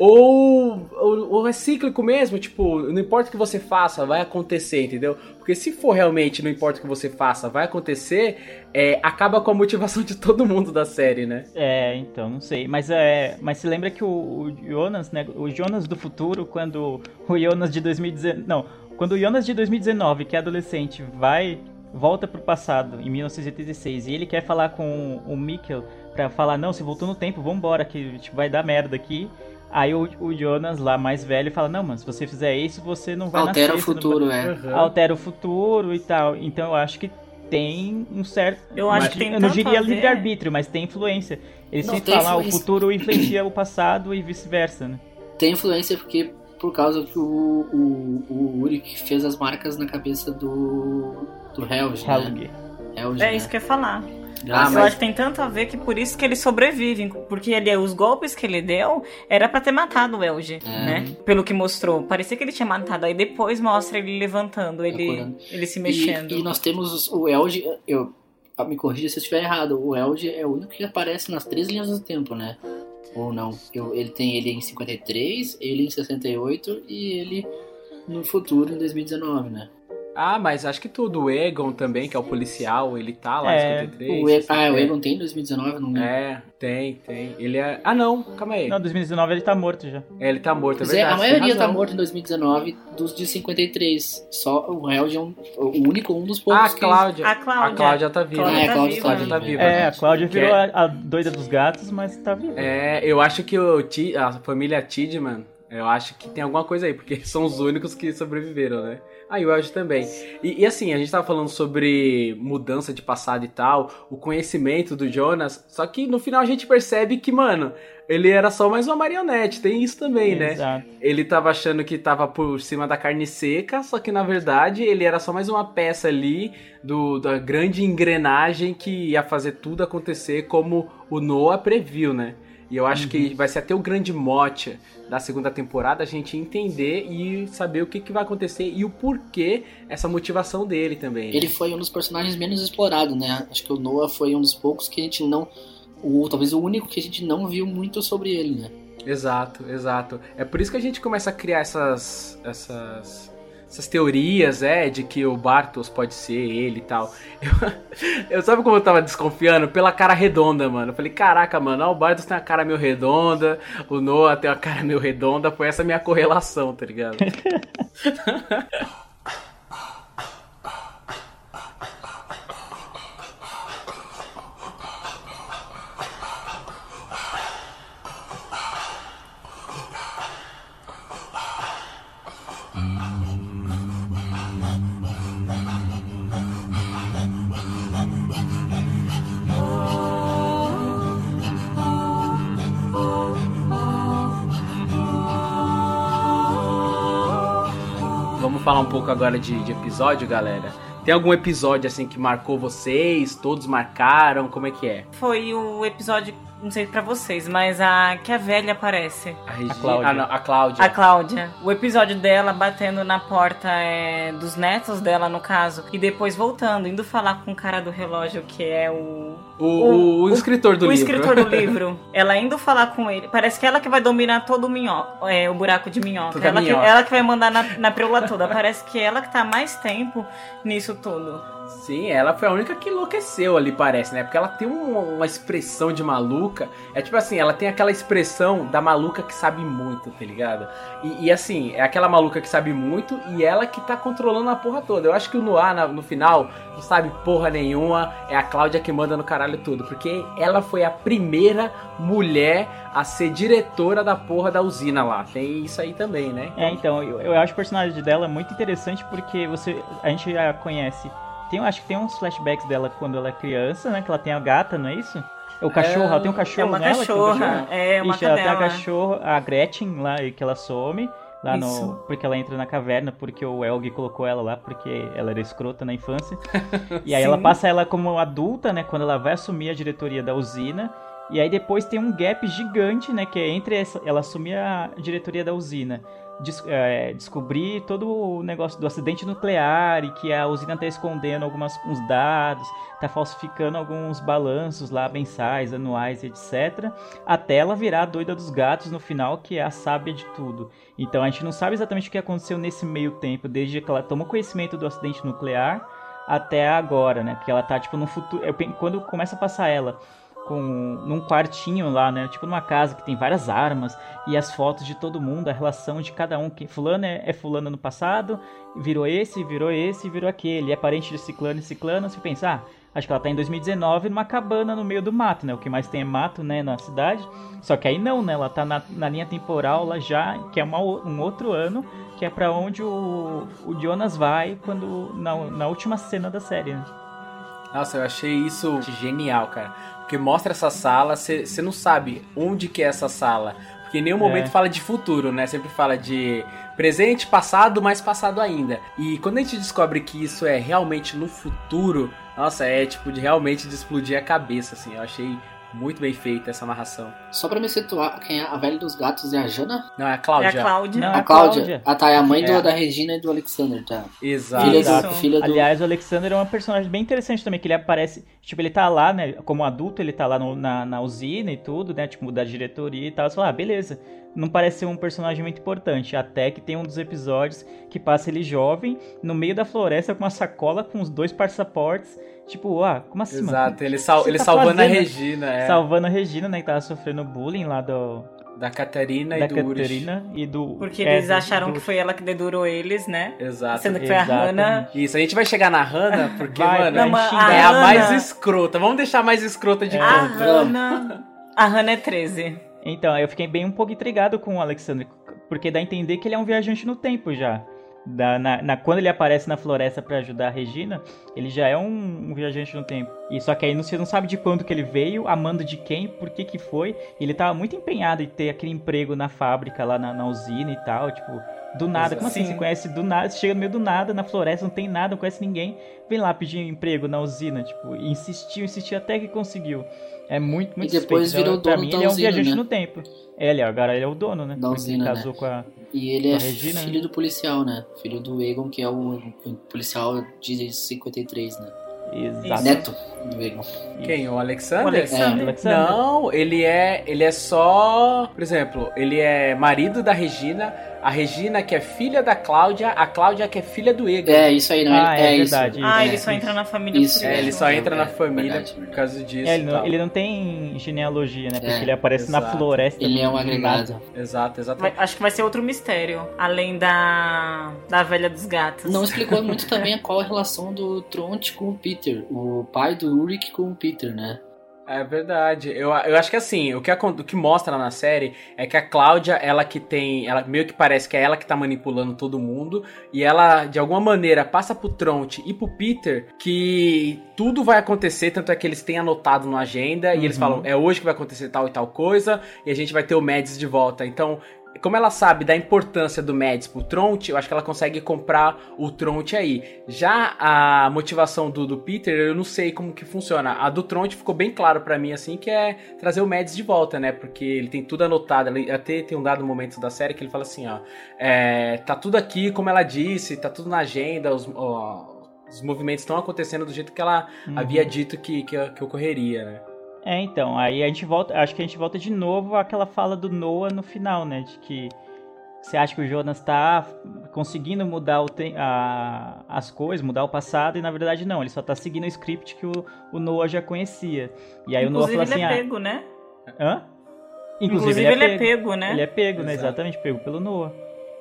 Ou, ou, ou é cíclico mesmo, tipo, não importa o que você faça, vai acontecer, entendeu? Porque se for realmente, não importa o que você faça, vai acontecer, é, acaba com a motivação de todo mundo da série, né? É, então, não sei. Mas, é, mas se lembra que o, o Jonas, né? O Jonas do futuro, quando o Jonas de 2019. Não, quando o Jonas de 2019, que é adolescente, vai volta pro passado em 1986 e ele quer falar com o Mikkel pra falar não, você voltou no tempo, vambora que tipo, vai dar merda aqui. Aí o, o Jonas lá mais velho fala não, mas se você fizer isso você não vai Altera nascer, o vai- futuro, é. Uhum. altera o futuro e tal. Então eu acho que tem um certo. Eu acho mas que tem Eu não diria livre-arbítrio, mas tem influência. Eles Não, sempre tem falam, ah, o futuro influencia o passado e vice-versa, né? Tem influência porque por causa que o, o, o Uric fez as marcas na cabeça do. do Helge, né? Helge. Helge, É né? isso que eu ia falar. Graças- eu acho que tem tanto a ver que por isso que eles sobrevivem. Porque ele, os golpes que ele deu era pra ter matado o Elge, É. né? Pelo que mostrou. Parecia que ele tinha matado. Aí depois mostra ele levantando, ele, Acordando. ele se mexendo. E, e nós temos os- o Elge, eu ah, me corrija se eu estiver errado, o Elge é o único que aparece nas três linhas do tempo, né? Ou não? Eu- ele tem ele em 53, ele em 68 e ele no futuro em 2019, né? Ah, mas acho que tudo. O Egon também, que é o policial, ele tá lá É, em 53. O e, ah, o é. Egon tem em 2019, não lembro. É, tem, tem. Ele é. Ah, não, calma aí. Não, 2019 ele tá morto já. É, ele tá morto, é Pois é, verdade. a tem maioria tá morta em 2019 dos de 53. Só o Helge é um, o único, um dos poucos Ah, a Cláudia. A Cláudia. A Cláudia tá viva. Ah, é, a Cláudia tá tá viva. viva. tá viva. É, a Cláudia virou é- a, a doida dos gatos, mas tá viva. É, eu acho que o Ti- a família Tidman, eu acho que tem alguma coisa aí, porque são os únicos que sobreviveram, né? Ah, e o Elge também. E, e assim, a gente tava falando sobre mudança de passado e tal, o conhecimento do Jonas, só que no final a gente percebe que, mano, ele era só mais uma marionete, tem isso também, né? Exato. Ele tava achando que tava por cima da carne seca, só que na verdade ele era só mais uma peça ali do, da grande engrenagem que ia fazer tudo acontecer como o Noah previu, né? E eu acho que vai ser até o grande mote da segunda temporada a gente entender e saber o que, que vai acontecer e o porquê essa motivação dele também. né? Ele foi um dos personagens menos explorados, né? Acho que o Noah foi um dos poucos que a gente não. O, talvez o único que a gente não viu muito sobre ele, né? Exato, exato. É por isso que a gente começa a criar essas, essas, essas teorias, é, de que o Bartos pode ser ele e tal. Eu, eu sabe como eu tava desconfiando? Pela cara redonda, mano. Eu falei, caraca, mano, ó, o Bartos tem uma cara meio redonda, o Noah tem uma cara meio redonda, foi essa minha correlação, tá ligado? pouco agora de, de episódio, galera. Tem algum episódio assim que marcou vocês? Todos marcaram? Como é que é? Foi o episódio, não sei pra vocês, mas a que a velha aparece. A, Regi... Cláudia. Ah, não, a Cláudia. A Cláudia. O episódio dela batendo na porta é, dos netos dela, no caso. E depois voltando, indo falar com o cara do relógio, que é o. O, o, o escritor do o livro. escritor do livro. Ela indo falar com ele. Parece que ela que vai dominar todo o minhoca, é, o buraco de minhoca. Toda Ela, minhoca. Que, ela que vai mandar na, na preula toda. Parece que ela que tá mais tempo nisso tudo. Sim, ela foi a única que enlouqueceu ali, parece, né? Porque ela tem um- uma expressão de maluca. É tipo assim, ela tem aquela expressão da maluca que sabe muito, tá ligado? E, e, assim, é aquela maluca que sabe muito e ela que tá controlando a porra toda. Eu acho que o Noah, na- no final, não sabe porra nenhuma. É a Cláudia que manda no caralho tudo. Porque ela foi a primeira mulher a ser diretora da porra da usina lá. Tem isso aí também, né? É, então, eu, eu acho o personagem dela muito interessante porque você a gente já conhece. Tem, acho que tem uns flashbacks dela quando ela é criança, né? Que ela tem a gata, não é isso? O cachorro, ela tem um cachorro, é uma ela tem um cachorra, cachorro? é uma Ixi, ela tem a cadela. cachorro, a Gretchen lá, que ela some. Lá Isso. no. Porque ela entra na caverna, porque o Elg colocou ela lá, porque ela era escrota na infância. E aí ela Sim. passa ela como adulta, né? Quando ela vai assumir a diretoria da usina. E aí depois tem um gap gigante, né? Que é entre essa, ela assumir a diretoria da usina. Des- é, descobrir todo o negócio do acidente nuclear e que a usina tá escondendo alguns uns dados, tá falsificando alguns balanços lá mensais, anuais, etc. Até ela virar a doida dos gatos no final, que é a sábia de tudo. Então a gente não sabe exatamente o que aconteceu nesse meio tempo, desde que ela tomou conhecimento do acidente nuclear até agora, né? Porque ela tá tipo no futuro. Quando começa a passar ela com num quartinho lá, né? Tipo numa casa que tem várias armas e as fotos de todo mundo, a relação de cada um. Que fulano é, é fulano no passado, virou esse, virou esse, virou aquele. É parente de ciclano e ciclano. Se pensar, ah, acho que ela tá em 2019 numa cabana no meio do mato, né? O que mais tem é mato, né, na cidade. Só que aí não, né? Ela tá na, na linha temporal lá já, que é uma, um outro ano, que é para onde o, o Jonas vai quando na, na última cena da série, né? Nossa, eu achei isso genial, cara. Porque mostra essa sala, você não sabe onde que é essa sala. Porque em nenhum momento É. fala de futuro, né? Sempre fala de presente, passado, mais passado ainda. E quando a gente descobre que isso é realmente no futuro, nossa, é tipo de realmente de explodir a cabeça, assim. Eu achei muito bem feita essa narração. Só pra me situar, quem é a velha dos gatos é a Jana? Não, é a Cláudia. É a Cláudia. Não, a a Cláudia. Cláudia. Ah, tá, é a mãe do- É. da Regina e do Alexander, tá. Exato. Filha do, filha do... Aliás, o Alexander é um personagem bem interessante também, que ele aparece, tipo, ele tá lá, né, como adulto, ele tá lá no- na, na usina e tudo, né, tipo, da diretoria e tal, você fala, ah, beleza, não parece ser um personagem muito importante, até que tem um dos episódios que passa ele jovem, no meio da floresta com uma sacola com os dois passaportes, tipo, ah, como assim, mano? Exato, ele, sal, ele tá salvando a fazendo? Regina, é. Salvando a Regina, né, que tava sofrendo bullying lá do, Da Catarina da e do Urich. Caterina e do... Porque é, eles acharam do- que foi ela que dedurou eles, né? Exato. Sendo que foi a. Hannah. Isso, a gente vai chegar na Hannah, porque, Vai, mano, Não, xingar. é a Hannah- mais escrota. Vamos deixar a mais escrota de É. A. Hannah. A Hannah é 13. Então, eu fiquei bem um pouco intrigado com o Alexander, porque dá a entender que ele é um viajante no tempo já. Da- na, na- quando ele aparece na floresta pra ajudar a Regina, ele já é um, um viajante no tempo. E só que aí não- você não sabe de quando que ele veio, a mando de quem, por que que foi. Ele tava muito empenhado em ter aquele emprego na fábrica, lá na, na usina e tal, tipo, do nada. Como assim? Sim. Você conhece do nada, você chega no meio do nada, na floresta, não tem nada, não conhece ninguém, vem lá pedir emprego na usina, tipo, insistiu, insistiu até que conseguiu. É muito, muito E depois suspeito. virou Então, pra dono mim, da ele é um usina, viajante né? no tempo. É, ele, agora ele é o dono, né? Da Porque usina, ele casou né? com a. E ele é Regina, filho do policial, né? Filho do Egon, que é o, o policial de 53, né? Exato. Neto do Egon. Quem? O Alexander? O Alexander. É, Alexander. Não, ele é, ele é só, por exemplo, ele é marido da Regina, a Regina que é filha da Cláudia, a Cláudia que é filha do Egon. É, isso aí, não Ah, é, é, isso. verdade. Ah, É, ele só isso. entra na família Isso. por É, ele só É, entra na é, família verdade, por causa disso. É, ele, não, tal. ele não tem genealogia, né? Porque É, ele aparece na exato. floresta. Ele é um do agregado. Exato, exato. Vai- acho que vai ser outro mistério. Além da. da velha dos gatos. Não explicou muito também qual a relação do Tronte com o Peter, o pai do Ulrich com o Peter, né? É verdade. Eu, eu acho que assim, o que, acon- o que mostra na série é que a Cláudia, ela que tem. Ela meio que parece que é ela que tá manipulando todo mundo. E ela, de alguma maneira, passa pro Tronte e pro Peter que tudo vai acontecer, tanto é que eles têm anotado na agenda e eles Uhum. falam, é hoje que vai acontecer tal e tal coisa, e a gente vai ter o Mads de volta. Então. Como ela sabe da importância do Mads pro Tronte, eu acho que ela consegue comprar o Tronte aí. Já a motivação do, do Peter, eu não sei como que funciona. A do Tronte ficou bem claro pra mim, assim, que é trazer o Mads de volta, né? Porque ele tem tudo anotado. Ele até tem um dado momento da série que ele fala assim, ó. é, tá tudo aqui, como ela disse, tá tudo na agenda, os, ó, os movimentos estão acontecendo do jeito que ela Uhum. havia dito que, que, que ocorreria, né? É, então, aí a gente volta, acho que a gente volta de novo àquela fala do Noah no final, né? De que você acha que o Jonas tá conseguindo mudar te- a- as coisas, mudar o passado, e na verdade não, ele só tá seguindo o script que o, o Noah já conhecia. E aí Inclusive, o Noah ele falou é assim, pego, né? ah, hã? Inclusive, ele é pego, né? Ele é pego, né? Exato. Exatamente, pego pelo Noah.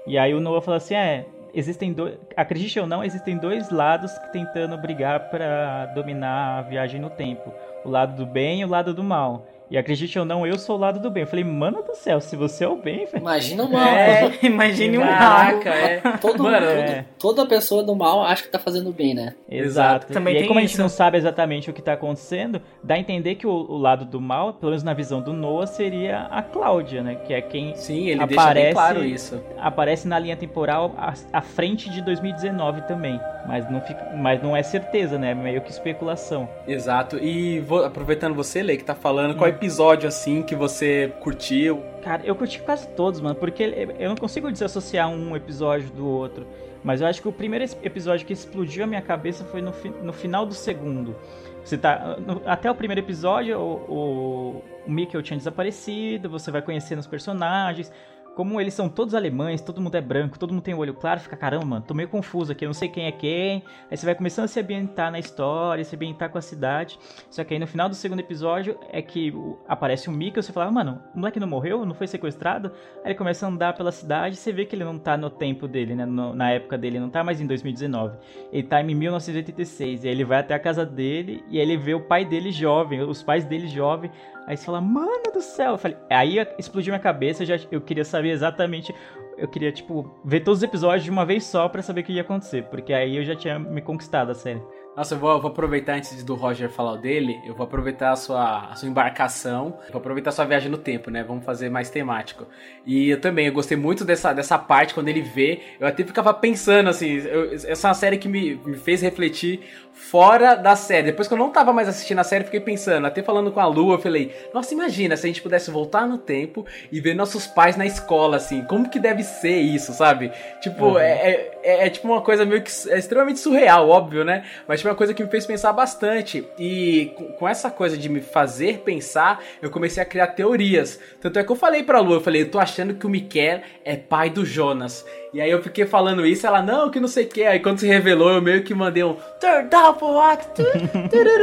E aí o Noah falou assim, é, existem dois, acredite ou não, existem dois lados tentando brigar pra dominar a viagem no tempo. O lado do bem e o lado do mal. E acredite ou não, eu sou o lado do bem. Eu falei, mano do céu, se você é o bem, velho. Imagina o mal. É, imagine um mal. É. Todo, Mano, todo- é. Toda pessoa do mal acha que tá fazendo bem, né? Exato. Também e aí, tem como a gente isso. não sabe exatamente o que tá acontecendo, dá a entender que o, o lado do mal, pelo menos na visão do Noah, seria a Cláudia, né? Que é quem Sim, ele deixa Aparece- bem claro isso. aparece na linha temporal à, à frente de 2019 também. Mas não, fica, mas não é certeza, né? Meio que especulação. Exato. E vou- aproveitando você, Lei, que tá falando, Hum. qual episódio assim que você curtiu? Cara, eu curti quase todos, mano, porque eu não consigo desassociar um episódio do outro. Mas eu acho que o primeiro episódio que explodiu a minha cabeça foi no, fi- no final do segundo. Você tá, no- até o primeiro episódio, o, o, o Mikkel tinha desaparecido, você vai conhecendo os personagens, como eles são todos alemães, todo mundo é branco, todo mundo tem o olho claro, fica caramba, mano, tô meio confuso aqui, eu não sei quem é quem. Aí você vai começando a se ambientar na história, se ambientar com a cidade. Só que aí no final do segundo episódio é que aparece o Mika, você fala, mano, o moleque não morreu, não foi sequestrado? Aí ele começa a andar pela cidade, você vê que ele não tá no tempo dele, né? no- na época dele, não tá mais em 2019. Ele tá em 1986. E aí ele vai até a casa dele e aí ele vê o pai dele jovem, os pais dele jovem. Aí você fala, mano do céu. Eu falei, aí explodiu minha cabeça, eu, já, eu queria saber exatamente. Eu queria, tipo, ver todos os episódios de uma vez só pra saber o que ia acontecer. Porque aí eu já tinha me conquistado a série. Nossa, eu vou, eu vou aproveitar antes do Roger falar o dele, eu vou aproveitar a sua, a sua embarcação, vou aproveitar a sua viagem no tempo, né? Vamos fazer mais temático. E eu também, eu gostei muito dessa, dessa parte, quando ele vê, eu até ficava pensando, assim, eu- essa é uma série que me, me fez refletir fora da série. Depois que eu não tava mais assistindo a série, fiquei pensando, até falando com a Lu, eu falei, nossa, imagina se a gente pudesse voltar no tempo e ver nossos pais na escola, assim, como que deve ser isso, sabe? Tipo, Uhum. é, é, é- é tipo uma coisa meio que é extremamente surreal, óbvio, né? Mas tipo uma coisa que me fez pensar bastante. E com, com essa coisa de me fazer pensar, eu comecei a criar teorias. Tanto é que eu falei pra Lu, eu falei, eu tô achando que o Miquel é pai do Jonas. E aí eu fiquei falando isso, ela, não, que não sei o que. Aí quando se revelou, eu meio que mandei um turn.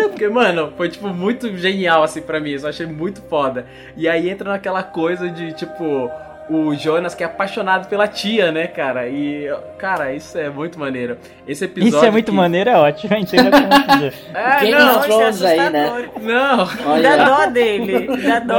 Porque, mano, foi tipo muito genial assim pra mim. Eu achei muito foda. E aí entra naquela coisa de, tipo, o Jonas que é apaixonado pela tia, né, cara? E, cara, isso é muito maneiro. Esse episódio. Isso é muito que- maneiro, é ótimo. Entenda como dizer. É, Game não, of Thrones aí, né? não. Olha. Dá dó dele, dá dó.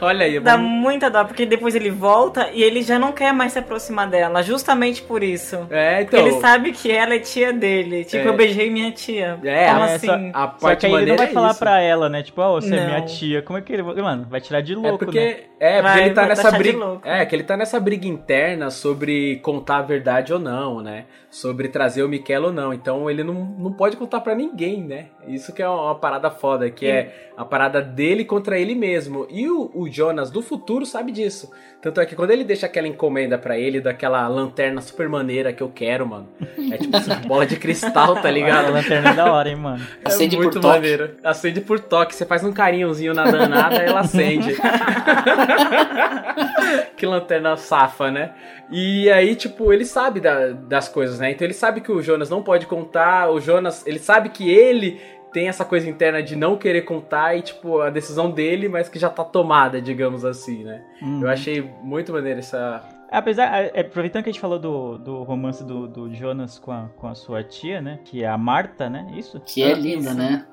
Olha aí, Dá vamos- muita dó, porque depois ele volta e ele já não quer mais se aproximar dela, justamente por isso. É, Porque então. ele sabe que ela é tia dele. Tipo, É. eu beijei minha tia. É, Como é, assim? só- a Só parte que aí ele não vai é falar isso. pra ela, né? Tipo, ó, você é minha Não. tia. Como é que ele. Mano, vai tirar de É louco, porque, né? é, porque Vai- ele tá nessa taxar É, que ele tá nessa briga interna sobre contar a verdade ou não, né? Sobre trazer o Miquel ou não. Então ele não, não pode contar pra ninguém, né? Isso que é uma, parada foda, que é a parada dele contra ele mesmo. E o, o Jonas do futuro sabe disso. Tanto é que quando ele deixa aquela encomenda pra ele, daquela lanterna super maneira que eu quero, mano. É tipo essa bola de cristal, tá A ligado? lanterna é da hora, hein, mano. Acende é por muito toque. maneiro. Acende por toque. Você faz um carinhozinho na danada, ela acende. que lanterna safa, né? E aí, tipo, ele sabe da- das coisas, né? Então ele sabe que o Jonas não pode contar. O Jonas, ele sabe que ele tem essa coisa interna de não querer contar e, tipo, a decisão dele, mas que já tá tomada, digamos assim, né? Uhum. Eu achei muito maneiro essa. Apesar, é, aproveitando que a gente falou do, do romance do, do Jonas com a, com a sua tia, né? Que é a Marta, né? Isso? Que é linda, né?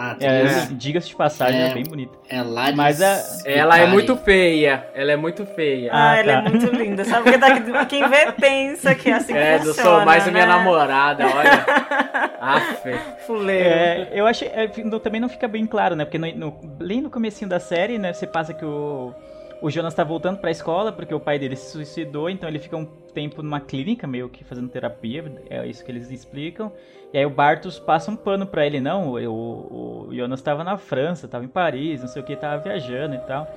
A É, atriz Diga-se de passagem, é, É. bem bonita. é Mas a- Ela é muito feia. Ela é muito feia. Ah, Ah, ela tá. é muito linda. Sabe porque daqui, quem vê pensa que é assim que É, eu funciona, sou mais a minha né? namorada, olha. Aff. Fuleiro. É, eu achei. é, também não fica bem claro, né? Porque no, no- bem no comecinho da série, né? Você passa que o, o Jonas tá voltando pra escola porque o pai dele se suicidou, então ele fica um tempo numa clínica, meio que fazendo terapia, é isso que eles explicam. E aí o Bartos passa um pano pra ele, não, o, o, Jonas tava na França, tava em Paris, não sei o que, tava viajando e tal.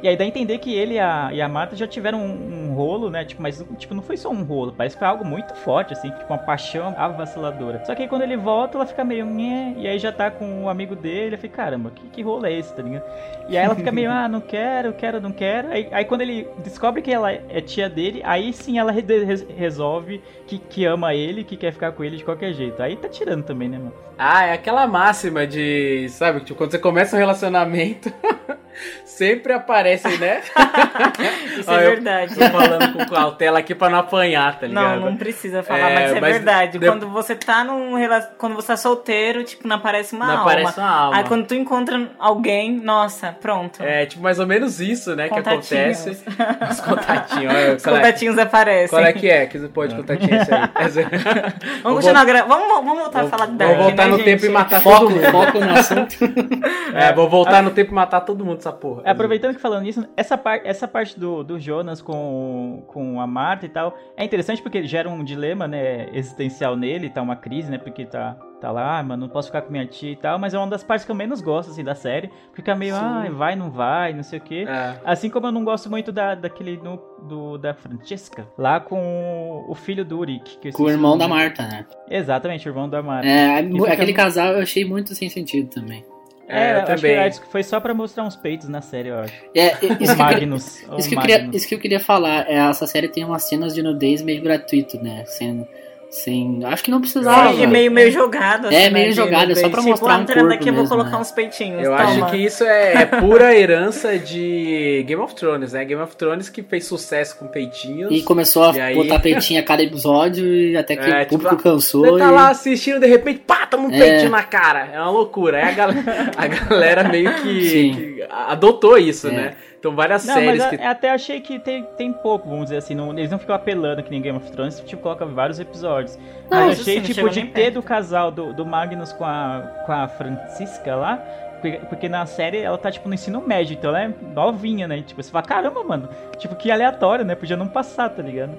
E aí dá a entender que ele e a, e a Marta já tiveram um, um rolo, né? Tipo, mas tipo, não foi só um rolo, parece que foi algo muito forte, assim, tipo uma paixão avassaladora. Só que aí quando ele volta, ela fica meio, Nhê, e aí já tá com o amigo dele, eu fiquei, caramba, que, que rolo é esse, tá ligado? E aí ela fica meio, ah, não quero, quero, não quero. Aí, aí quando ele descobre que ela é tia dele, aí sim ela re- resolve que, que ama ele, que quer ficar com ele de qualquer jeito. Aí tá tirando também, né, mano? Ah, é aquela máxima de, sabe, tipo, quando você começa um relacionamento, sempre aparece, né? Isso é verdade. Tô falando com cautela aqui pra não apanhar, tá ligado? Não, não precisa falar, É, mas é mas verdade. de- Quando você tá num quando você tá solteiro, tipo, não aparece uma Não alma. aparece uma alma. Aí quando tu encontra alguém, nossa, pronto. É, tipo, mais ou menos isso, né, que Contatinhos. acontece. Os contatinhos, olha, Os é- contatinhos aparecem. Qual é que é? Que você pode contatinho isso aí? Vamos Vou continuar vamos, vamos voltar a falar de Dark, Vou voltar né, no gente? tempo e matar Foco, todo mundo. foco no assunto. É, vou voltar no tempo e matar todo mundo, essa porra. É, aproveitando que falando nisso, essa, par essa parte do, do Jonas com, com a Marta e tal, é interessante porque gera um dilema, né, existencial nele, tá uma crise, né, porque tá, tá lá, ah, mano, não posso ficar com minha tia e tal, mas é uma das partes que eu menos gosto, assim, da série, fica meio, Sim. ah, vai, não vai, não sei o quê. É. Assim como eu não gosto muito da, daquele, no, do, da Francesca, lá com o filho do Uric. que Com o irmão da Marta, né? Exatamente, o irmão da Marta. É, fica- aquele casal eu achei muito sem sentido também. É, eu eu acho que também. acho que foi só pra mostrar uns peitos na série, eu acho. É, é, isso, O que eu queria, Magnus. isso, que eu queria, isso que eu queria falar. É, essa série tem umas cenas de nudez meio gratuito, né? Sem, sem, acho que não precisava. Sim, meio, meio jogado. É, assim, meio né, jogado, é só tipo, pra mostrar um entrando corpo aqui eu vou mesmo, colocar né? uns peitinhos. Eu toma. acho que isso é, é pura herança de Game of Thrones, né? Game of Thrones que fez sucesso com peitinhos. E começou a E aí- botar peitinho a cada episódio e até que É, o público tipo, cansou. Você tá e- lá assistindo, de repente, pá, toma um É. peitinho na cara. É uma loucura. Aí a galera, a galera meio que, Sim. que adotou isso, É. né? Então várias Não, séries mas que. eu, eu até achei que tem, tem pouco, vamos dizer assim. Não, eles não ficam apelando que nem Game of Thrones, tipo, coloca vários episódios. Não, mas achei, sim, não tipo, de ter perto. do casal do, do Magnus com a, com a Francisca lá. Porque, porque na série ela tá, tipo, no ensino médio, então ela é novinha, né? Tipo, você fala, caramba, mano. Tipo, que aleatório, né? Podia não passar, tá ligado?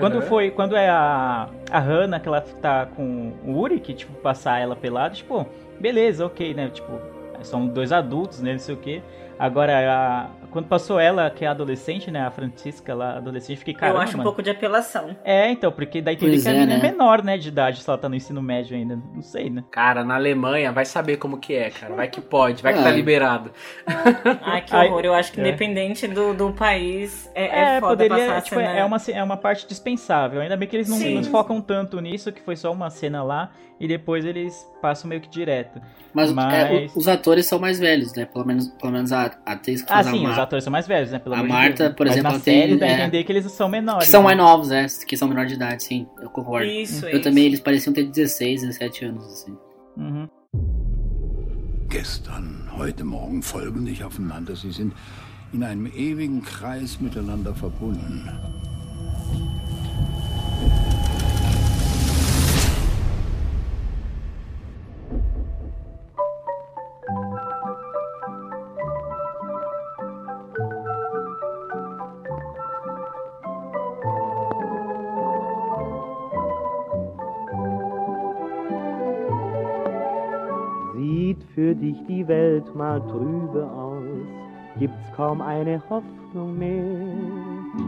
Quando Uhum. foi, quando é a, a Hannah que ela tá com o Uri, que, tipo, passar ela pelada, tipo, beleza, ok, né? Tipo, são dois adultos, né? Não sei o quê. Agora, a- quando passou ela, que é adolescente, né? A Francisca lá, adolescente, fiquei, Eu caramba, acho um mano. pouco de apelação. É, então, porque daí tem que a é, menina é né? menor, né, de idade, se ela tá no ensino médio ainda. Não sei, né? Cara, na Alemanha, vai saber como que é, cara. Vai que pode, vai que É. tá liberado. Ai, que horror. Eu acho que é. independente do, do país, é, é, É, foda poderia, passar a tipo, cena. é uma, é uma parte dispensável. Ainda bem que eles não, não focam tanto nisso, que foi só uma cena lá, e depois eles passam meio que direto. Mas, é, Mas- o- os atores são mais velhos, né? Pelo menos, pelo menos a, atriz que Ah, faz a sim, os atores são mais velhos, né? Pelo A de Marta, Deus. por Mas exemplo, na ela tem- série dá a é, entender que eles são menores. Que são né? mais novos, é, que são menor de idade, sim, eu concordo. Isso, Eu isso. também, eles pareciam ter 16, 17 anos, assim. Uhum. Gestern, heute Morgen folgen nicht aufeinander. Sie sind in einem ewigen Kreis miteinander verbunden. Für dich die Welt mal trübe aus, gibt's kaum eine Hoffnung mehr.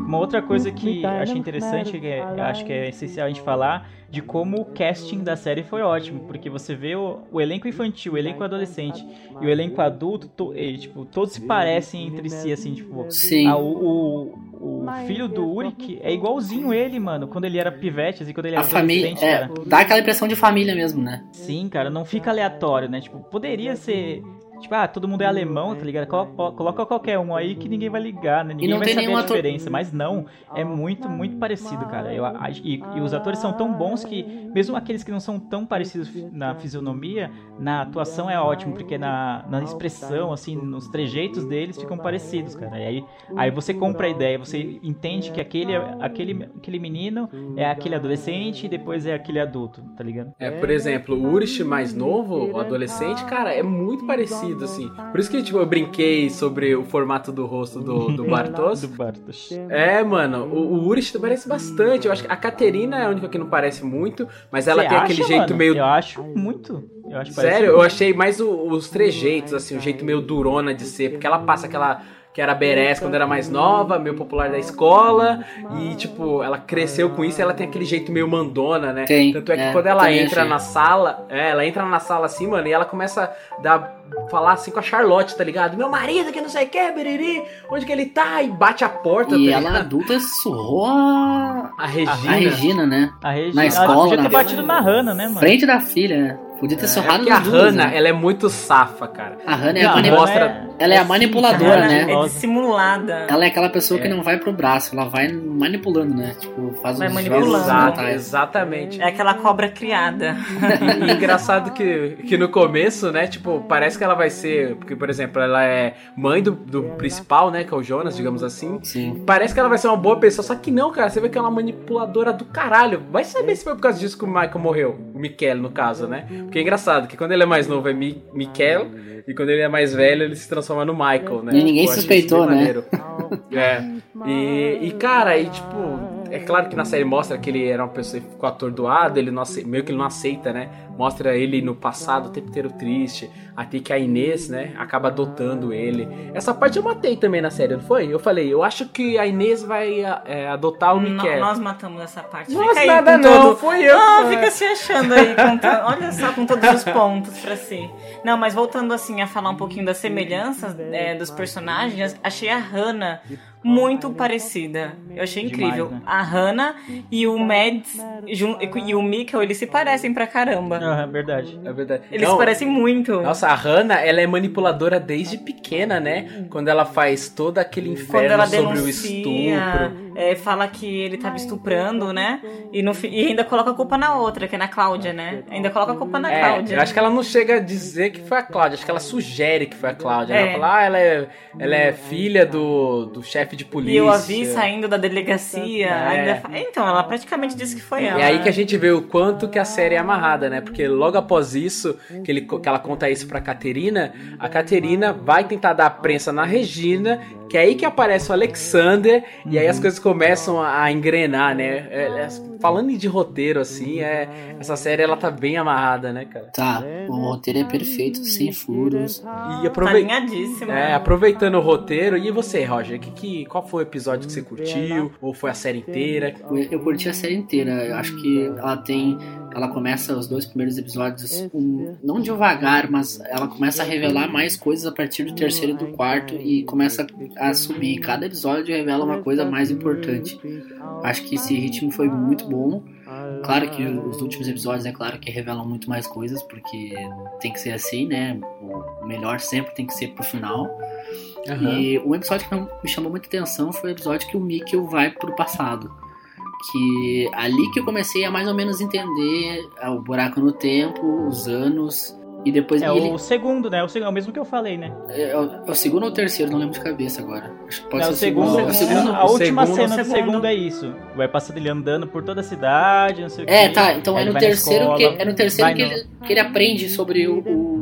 Uma outra coisa que eu achei interessante, que é- acho que é essencial a gente falar, de como o casting da série foi ótimo, porque você vê o, o elenco infantil, o elenco adolescente e o elenco adulto, to- e, tipo, todos se parecem entre si, assim, tipo, Sim. ah, o, o, o filho do Uric é igualzinho ele, mano, quando ele era pivete, assim, quando ele A era família, adolescente, é, cara. dá aquela impressão de família mesmo, né? Sim, cara, não fica aleatório, né? Tipo, poderia ser. Tipo, ah, todo mundo é alemão, tá ligado? Colo- Coloca qualquer um aí que ninguém vai ligar, né? Ninguém não vai tem saber a ator- diferença. Mas não, é muito, muito parecido, cara. Eu, e, e os atores são tão bons que, mesmo aqueles que não são tão parecidos na fisionomia, na atuação é ótimo, porque na, na expressão, assim, nos trejeitos deles ficam parecidos, cara. E aí, aí você compra a ideia, você entende que aquele, aquele, aquele menino é aquele adolescente e depois é aquele adulto, tá ligado? É, por exemplo, o Urich mais novo, o adolescente, cara, é muito parecido, assim. Por isso que, tipo, eu brinquei sobre o formato do rosto do, do Bartos. Do Bartos. É, mano, o, o Urich parece bastante. Eu acho que a Caterina é a única que não parece muito, mas ela tem aquele acha, jeito mano? meio. Eu acho muito. Eu acho Sério, parecido. eu achei mais o- os trejeitos, assim, o jeito meio durona de ser, porque ela passa aquela. Que era Beres quando era mais nova, meio popular da escola, e tipo, ela cresceu com isso e ela tem aquele jeito meio mandona, né? Tem, Tanto é que é, quando ela entra achei. na sala, é, ela entra na sala assim, mano, e ela começa a dar, falar assim com a Charlotte, tá ligado? Meu marido que não sei o que, beriri, onde que ele tá? E bate a porta, E tá ela ligado? adulta sussurrou a, A Regina. a Regina, né? A Regina, Na ela escola, podia ter na- batido na Hannah, né, mano? Frente da filha, né? Podia ter É surrado porque a duas, Hannah, né? ela é muito safa, cara. A Hannah é Não, a a mani- Hannah mostra- Ela é a manipuladora, Ela né? É dissimulada. Ela é aquela pessoa É. que não vai pro braço, ela vai manipulando, né? Tipo, faz Vai manipulando. Exato, exatamente. É aquela cobra criada. E engraçado que, que no começo, né, tipo, parece que ela vai ser. Porque, por exemplo, ela é mãe do, do principal, né, que é o Jonas, digamos assim. Sim. Parece que ela vai ser uma boa pessoa, só que não, cara. Você vê que ela é uma manipuladora do caralho. Vai saber se foi por causa disso que o Michael morreu. O Michael, no caso, né? Porque é engraçado que quando ele é mais novo é Mi Michael, e quando ele é mais velho ele se transforma no Michael, né? E ninguém Tipo, suspeitou, né? É. E, e, cara, e tipo, é claro que na série mostra que ele era uma pessoa que ficou atordoado, ele não meio que ele não aceita, né? mostra ele no passado o tempo inteiro triste, até que a Inês, né, acaba adotando ele. Essa parte eu matei também na série, não foi? Eu falei, eu acho que a Inês vai é, adotar o Miquel. Nós matamos essa parte. Fica nada não, todo- foi eu. Ah, fica se achando aí. contando- olha só, com todos os pontos pra si. Não, mas voltando assim a falar um pouquinho das semelhanças é, dos personagens, achei a Hannah muito parecida. Eu achei incrível. né? A Hannah e o Mads e o Mikkel, eles se parecem pra caramba. Ah, é verdade. É verdade. Eles Não, se parecem muito. Nossa, a Hannah, ela é manipuladora desde pequena, né? Quando ela faz todo aquele inferno ela sobre o estupro. é, fala que ele tava estuprando, né? E, no, e ainda coloca a culpa na outra, que é na Cláudia, né? Ainda coloca a culpa na É, Cláudia. eu acho que ela não chega a dizer que foi a Cláudia, acho que ela sugere que foi a Cláudia. É. Ela fala, ah, ela é, ela é filha do, do chefe de polícia. E eu a vi saindo da delegacia. É. ainda Então, ela praticamente disse que foi ela. É aí que a gente vê o quanto que a série é amarrada, né? Porque logo após isso, que, ele, que ela conta isso pra Caterina, a Caterina vai tentar dar a prensa na Regina, que é aí que aparece o Alexander, e aí as coisas começam a, engrenar, né? É, é, falando de roteiro, assim, é, essa série ela tá bem amarrada, né, cara? Tá, o roteiro é perfeito, sem furos. E Tá aprove... É, aproveitando o roteiro, e você, Roger? Que, que, qual foi o episódio que você curtiu? Ou foi a série inteira? Eu, eu curti a série inteira. Eu acho que ela tem. Ela começa os dois primeiros episódios, um, não devagar, mas ela começa a revelar mais coisas a partir do terceiro e do quarto e começa a subir. Cada episódio revela uma coisa mais importante. Acho que esse ritmo foi muito bom. Claro que os últimos episódios, é claro que revelam muito mais coisas, porque tem que ser assim, né? O melhor sempre tem que ser pro final. Aham. E um episódio que me chamou muita atenção foi o episódio que o Mikkel vai pro passado. Que ali que eu comecei a mais ou menos entender ah, o buraco no tempo, os anos. E depois É ele- o segundo, né? O, segundo, é o mesmo que eu falei, né? é, é o, é o segundo ou o terceiro, não lembro de cabeça agora. Acho que pode Não, ser o segundo, o segundo. a última segundo- cena do segundo. segundo é isso. Vai passando ele andando por toda a cidade, não sei o É, quê. tá. Então é no terceiro que, escola, é no terceiro que, ele, que ele aprende sobre o. o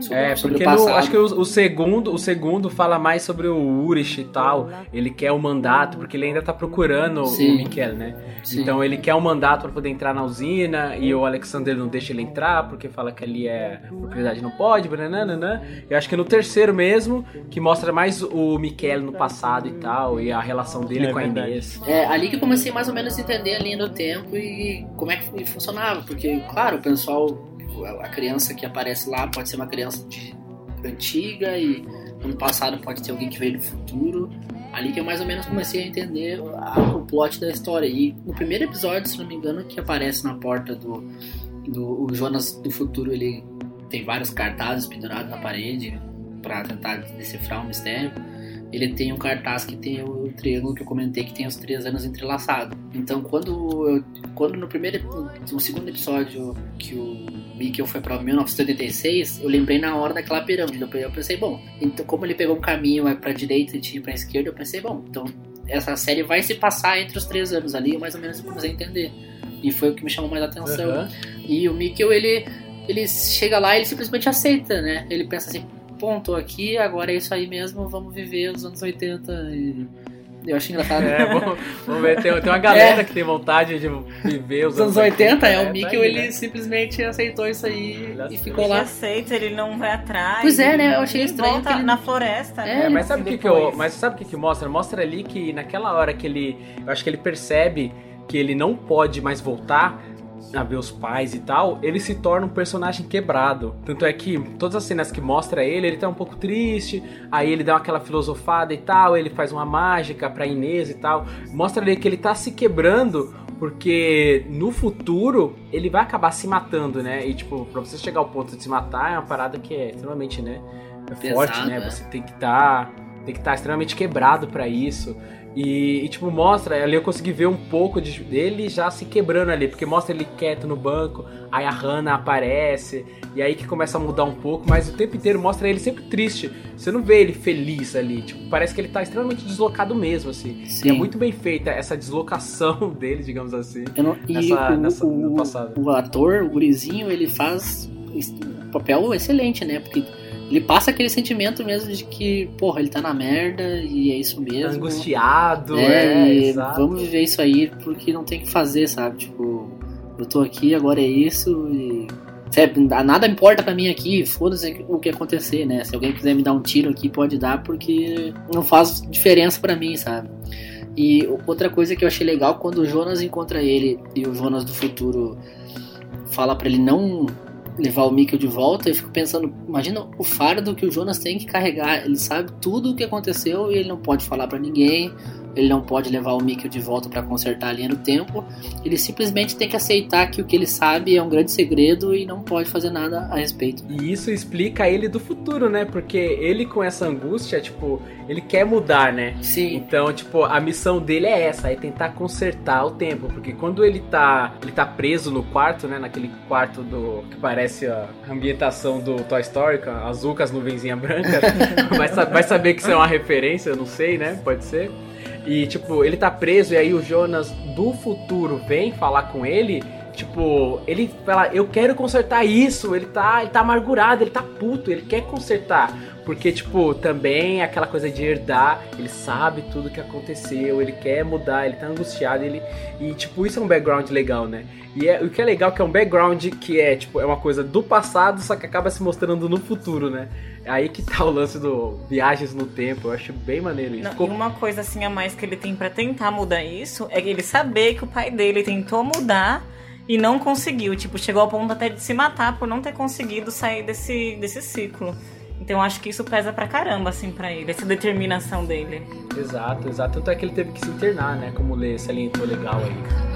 sobre, É, sobre porque o no- acho que o, o segundo, o segundo fala mais sobre o Urish e tal. Ele quer o mandato, porque ele ainda tá procurando Sim. o Mikel, né? Sim. Então ele quer o mandato pra poder entrar na usina e o Alexander não deixa ele entrar porque fala que ali é propriedade não pode, nananana. Eu acho que é no terceiro mesmo que mostra mais o Mikel no passado e tal e a relação dele É com a. Inês. É ali que eu comecei mais ou menos a entender a linha do tempo e como é que funcionava. Porque, claro, o pessoal, a criança que aparece lá pode ser uma criança de, antiga e no passado pode ter alguém que veio do futuro. Ali que eu mais ou menos comecei a entender a- o plot da história. E no primeiro episódio, se não me engano, que aparece na porta do, do Jonas do futuro, ele tem vários cartazes pendurados na parede para tentar decifrar o mistério ele tem um cartaz que tem o triângulo que eu comentei que tem os três anos entrelaçados. Então, quando eu, quando no primeiro, no segundo episódio que o Mikkel foi para 1986, eu lembrei na hora daquela pirâmide. Eu pensei, bom, então como ele pegou um caminho para direita e tinha para esquerda, eu pensei, bom, então essa série vai se passar entre os três anos ali, mais ou menos comecei a entender. E foi o que me chamou mais a atenção. Aham. E o Mikkel, ele, ele chega lá e ele simplesmente aceita, né? Ele pensa assim, bom, tô aqui, agora é isso aí mesmo, vamos viver os anos 80. E eu acho engraçado. É, vamos, vamos ver, tem, tem uma galera É. que tem vontade de viver os Os anos 80, é, o tá Mikkel, ele né? simplesmente aceitou isso aí Ele e ficou Ele lá. aceita, ele não vai atrás. Pois é, né? Eu achei estranho volta ele- na floresta. É, né? É, mas sabe o Assim, que, que eu, mas sabe o que que mostra? Mostra ali que naquela hora que ele, eu acho que ele percebe que ele não pode mais voltar a ver os pais e tal, ele se torna um personagem quebrado. Tanto é que todas as cenas que mostra ele, ele tá um pouco triste, aí ele dá aquela filosofada e tal, ele faz uma mágica pra Inês e tal. Mostra ali que ele tá se quebrando porque no futuro ele vai acabar se matando, né? E tipo, pra você chegar ao ponto de se matar é uma parada que é extremamente, né? É forte, Pesado, né? é. Você tem que estar tem que estar extremamente quebrado pra isso. E, e, tipo, mostra, ali eu consegui ver um pouco de- dele já se quebrando ali, porque mostra ele quieto no banco, aí a Hannah aparece, e aí que começa a mudar um pouco, mas o tempo inteiro mostra ele sempre triste. Você não vê ele feliz ali, tipo, parece que ele tá extremamente deslocado mesmo, assim. Sim. E é muito bem feita essa deslocação dele, digamos assim. Eu não- e Nessa- o, nessa- o- no passado. o ator, o gurizinho, ele faz um papel excelente, né? Porque ele passa aquele sentimento mesmo de que, porra, ele tá na merda e é isso mesmo. Angustiado, É, é, vamos viver isso aí porque não tem o que fazer, sabe? Tipo, Eu tô aqui, agora é isso e. Sabe, nada importa pra mim aqui, foda-se o que acontecer, né? Se alguém quiser me dar um tiro aqui, pode dar, porque não faz diferença pra mim, sabe? E outra coisa que eu achei legal, quando o Jonas encontra ele e o Jonas do futuro fala pra ele não levar o Mikkel de volta, eu fico pensando, imagina o fardo que o Jonas tem que carregar. Ele sabe tudo o que aconteceu e ele não pode falar pra ninguém, ele não pode levar o Mikkel de volta pra consertar a linha do tempo. Ele simplesmente tem que aceitar que o que ele sabe é um grande segredo e não pode fazer nada a respeito. E isso explica ele do futuro, né? Porque ele com essa angústia, tipo, ele quer mudar, né? Sim. Então, tipo, a missão dele é essa, é tentar consertar o tempo, porque quando ele tá, ele tá preso no quarto, né, naquele quarto do que parece a ambientação do Toy Story, azul com as nuvenzinhas brancas, vai, vai saber que isso é uma referência, eu não sei, né? Pode ser. E, tipo, ele tá preso e aí o Jonas do futuro vem falar com ele. Tipo, ele fala, eu quero consertar isso. Ele tá, ele tá amargurado, ele tá puto, ele quer consertar. Porque, tipo, também aquela coisa de herdar, ele sabe tudo que aconteceu, ele quer mudar, ele tá angustiado, ele. E, tipo, isso é um background legal, né? E é, o que é legal é que é um background que é, tipo, é uma coisa do passado, só que acaba se mostrando no futuro, né? É aí que tá o lance do viagens no tempo, eu acho bem maneiro isso. Não, Ficou e uma coisa assim a mais que ele tem pra tentar mudar isso é ele saber que o pai dele tentou mudar e não conseguiu. Tipo, chegou ao ponto até de se matar por não ter conseguido sair desse, desse ciclo. Então acho que isso pesa pra caramba, assim, pra ele, essa determinação dele. Exato, exato. Tanto é que ele teve que se internar, né? Como Lê salientou legal aí.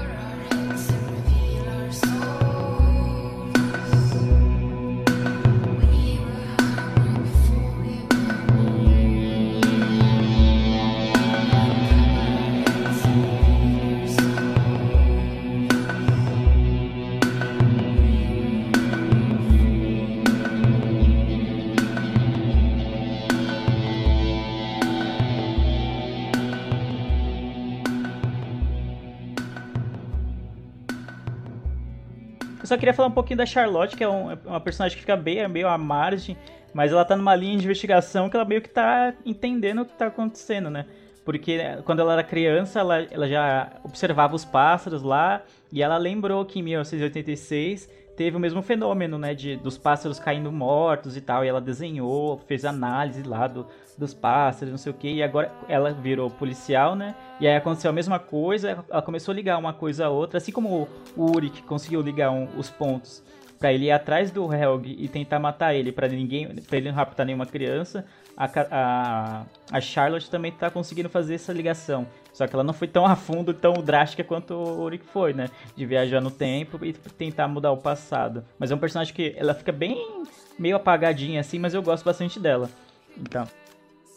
Só queria falar um pouquinho da Charlotte, que é um- é uma personagem que fica bem, meio à margem, mas ela tá numa linha de investigação que ela meio que tá entendendo o que tá acontecendo, né? Porque né, quando ela era criança, ela, ela já observava os pássaros lá, e ela lembrou que em 1986 teve o mesmo fenômeno, né? De, dos pássaros caindo mortos e tal, e ela desenhou, fez análise lá do, dos pássaros, não sei o que, e agora ela virou policial, né? E aí aconteceu a mesma coisa, ela começou a ligar uma coisa a outra, assim como o Uric conseguiu ligar um- os pontos pra ele ir atrás do Helg e tentar matar ele, pra ninguém, para ele não raptar nenhuma criança. A, a, a Charlotte também tá conseguindo fazer essa ligação. Só que ela não foi tão a fundo, tão drástica quanto o Uric foi, né? De viajar no tempo e tentar mudar o passado. Mas é um personagem que ela fica bem meio apagadinha assim, mas eu gosto bastante dela. Então,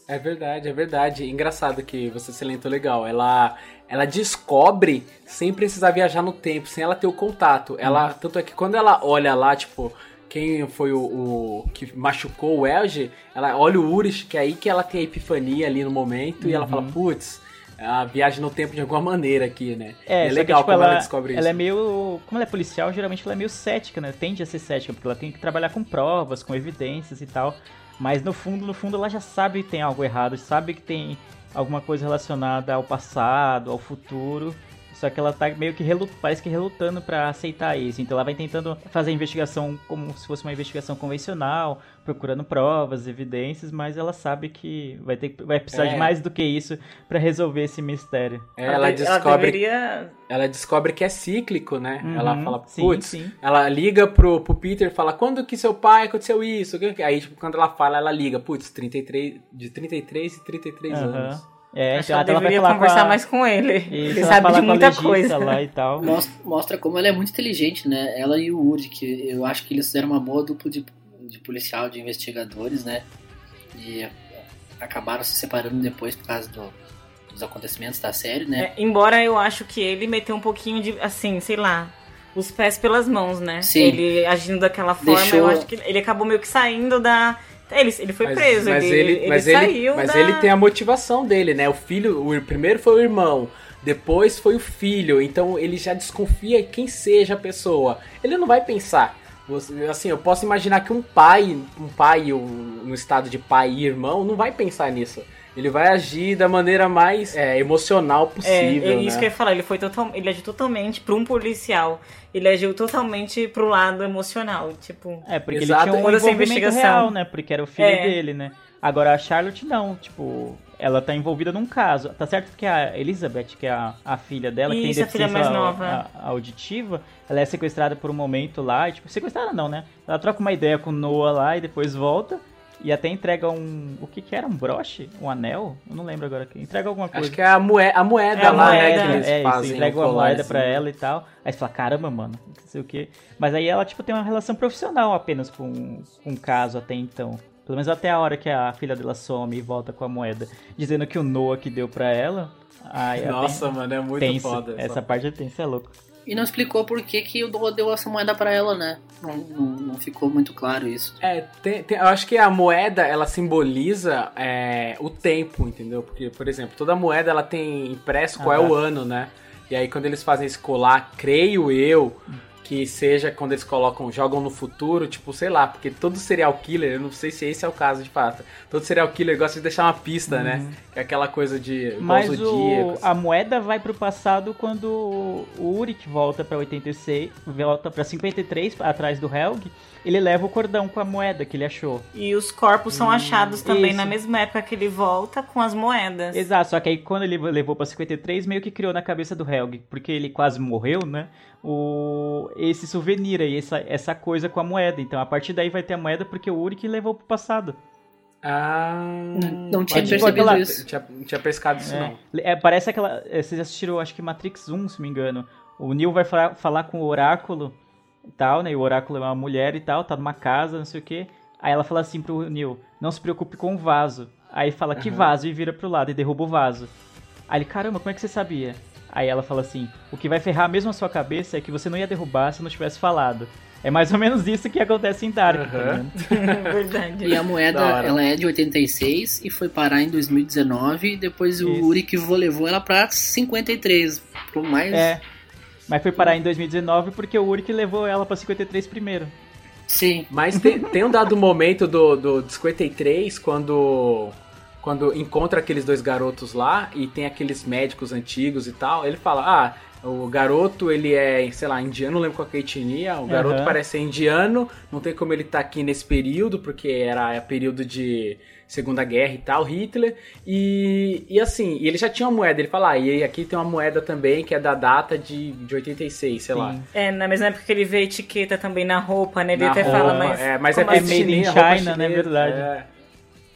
É verdade, é verdade. Engraçado que você salientou legal. Ela, ela descobre sem precisar viajar no tempo, sem ela ter o contato. Ela, tanto é que quando ela olha lá, tipo, quem foi o, o que machucou o Elge, ela olha o Urish, que é aí que ela tem a epifania ali no momento e ela fala, putz, a viagem no tempo de alguma maneira aqui, né? É, é legal que, tipo, como ela, ela, descobre ela isso. é meio. Como ela é policial, geralmente ela é meio cética, né? Tende a ser cética, porque ela tem que trabalhar com provas, com evidências e tal. Mas no fundo, no fundo, ela já sabe que tem algo errado, sabe que tem alguma coisa relacionada ao passado, ao futuro. Só que ela tá meio que relut... parece que relutando pra aceitar isso. Então ela vai tentando fazer a investigação como se fosse uma investigação convencional, procurando provas, evidências, mas ela sabe que vai ter vai precisar É. de mais do que isso pra resolver esse mistério. É, ela de- descobre deveria. ela descobre que é cíclico, né? Uhum, ela fala, putz, ela liga pro, pro Peter e fala, quando que seu pai aconteceu isso? Aí, tipo, quando ela fala, ela liga, putz, 33, de 33 e 33 Aham. anos. É, Acho que então ela ela deveria falar conversar com a... mais com ele. Isso, ele ela sabe de muita coisa. lá e tal. Mostra, mostra como ela é muito inteligente, né? Ela e o Uri, que eu acho que eles fizeram uma boa dupla de, de policial, de investigadores, né? E acabaram se separando depois por causa do- dos acontecimentos da série, né? É, embora eu acho que ele meteu um pouquinho de, assim, sei lá, os pés pelas mãos, né? Sim. Ele agindo daquela forma, Deixou- eu acho que ele acabou meio que saindo da. Ele, ele foi Mas- preso, mas ele, ele, mas saiu mas da... ele tem a motivação dele, né? O filho, o primeiro foi o irmão, depois foi o filho, então ele já desconfia quem seja a pessoa. Ele não vai pensar. Você- Assim, eu posso imaginar que um pai, um pai um- no estado de pai e irmão, não vai pensar nisso. ele vai agir da maneira mais é, emocional É, possível, é isso né? que eu ia falar, ele foi total, ele agiu totalmente para um policial. Ele agiu totalmente pro lado emocional, tipo. É, porque Exato, ele tinha um envolvimento investigação. real, né? Porque era o filho É. dele, né? Agora a Charlotte não, tipo, ela tá envolvida num caso. Tá certo que a Elizabeth, que é a, a filha dela, que tem Isso, a filha deficiência nova. a- auditiva, ela é sequestrada por um momento lá, e, tipo, sequestrada não, né? Ela troca uma ideia com o Noah lá e depois volta. E até entrega um. O que que era? Um broche? Um anel? Eu não lembro agora. Entrega alguma coisa. Acho que é a moeda, a moeda É a lá, né, que eles é, isso, fazem. entrega o uma moeda colarzinho. pra ela e tal. Aí você fala, caramba, mano, não sei o quê. Mas aí ela, tipo, tem uma relação profissional apenas com, com o caso até então. Pelo menos até a hora que a filha dela some e volta com a moeda. Dizendo que o Noah que deu pra ela. Aí é Nossa, mano, é muito tenso. foda. Essa parte é tensa, é louco. E não explicou por que, que o Noah deu essa moeda pra ela, né? Não, não, não ficou muito claro isso. É, tem- tem- eu acho que a moeda, ela simboliza é, o tempo, entendeu? Porque, por exemplo, toda moeda, ela tem impresso qual é Ah. o ano, né? E aí, quando eles fazem esse colar, creio eu, que seja quando eles colocam, jogam no futuro, tipo, sei lá, porque todo serial killer, eu não sei se esse é o caso de fato, todo serial killer gosta de deixar uma pista, né? Que é aquela coisa de Mas o, zodíacos. a moeda vai pro passado quando o Uric volta pra 86, volta pra 53, atrás do Helg. Ele leva o cordão com a moeda que ele achou. E os corpos são achados também isso. na mesma época que ele volta com as moedas. Exato, só que aí quando ele levou pra 53, meio que criou na cabeça do Helg, porque ele quase morreu, né? O, esse souvenir aí, essa, essa coisa com a moeda. Então a partir daí vai ter a moeda porque o Uric levou pro passado. Ah, Não tinha percebido pode- isso. Não tinha, tinha pescado isso, É, não. É, parece aquela. é, Vocês assistiram, acho que Matrix 1, se não me engano. O Neo vai falar, falar com o Oráculo e tal, né? E o Oráculo é uma mulher e tal, tá numa casa, não sei o quê. Aí ela fala assim pro Neo: Não se preocupe com o vaso. Aí fala: Que Aham. vaso? E vira pro lado e derruba o vaso. Aí ele: Caramba, como é que você sabia? Aí ela fala assim: O que vai ferrar mesmo a sua cabeça é que você não ia derrubar se não tivesse falado. É mais ou menos isso que acontece em Dark, tá ligado? Verdade. E a moeda, ela é de 86 e foi parar em 2019. E depois o Isso. Uric levou ela pra 53. Pro mais. É. Mas foi parar em 2019 porque o Uric levou ela pra 53 primeiro. Sim. Mas tem, tem um dado momento do, do 53, quando, quando encontra aqueles dois garotos lá e tem aqueles médicos antigos e tal, ele fala, ah, o garoto ele é, sei lá, indiano, não lembro qual que é a etnia, o garoto Aham. parece ser indiano, não tem como ele estar aqui nesse período, porque era é período de Segunda Guerra e tal, Hitler, e, e assim, ele já tinha uma moeda, ele fala, ah, e aqui tem uma moeda também que é da data de, de 86, sei lá. Sim. É, na mesma época que ele vê a etiqueta também na roupa, né? Ele Na até roupa, fala, mas. É, mas é, assim? made in China, né? chinesa, Verdade. é.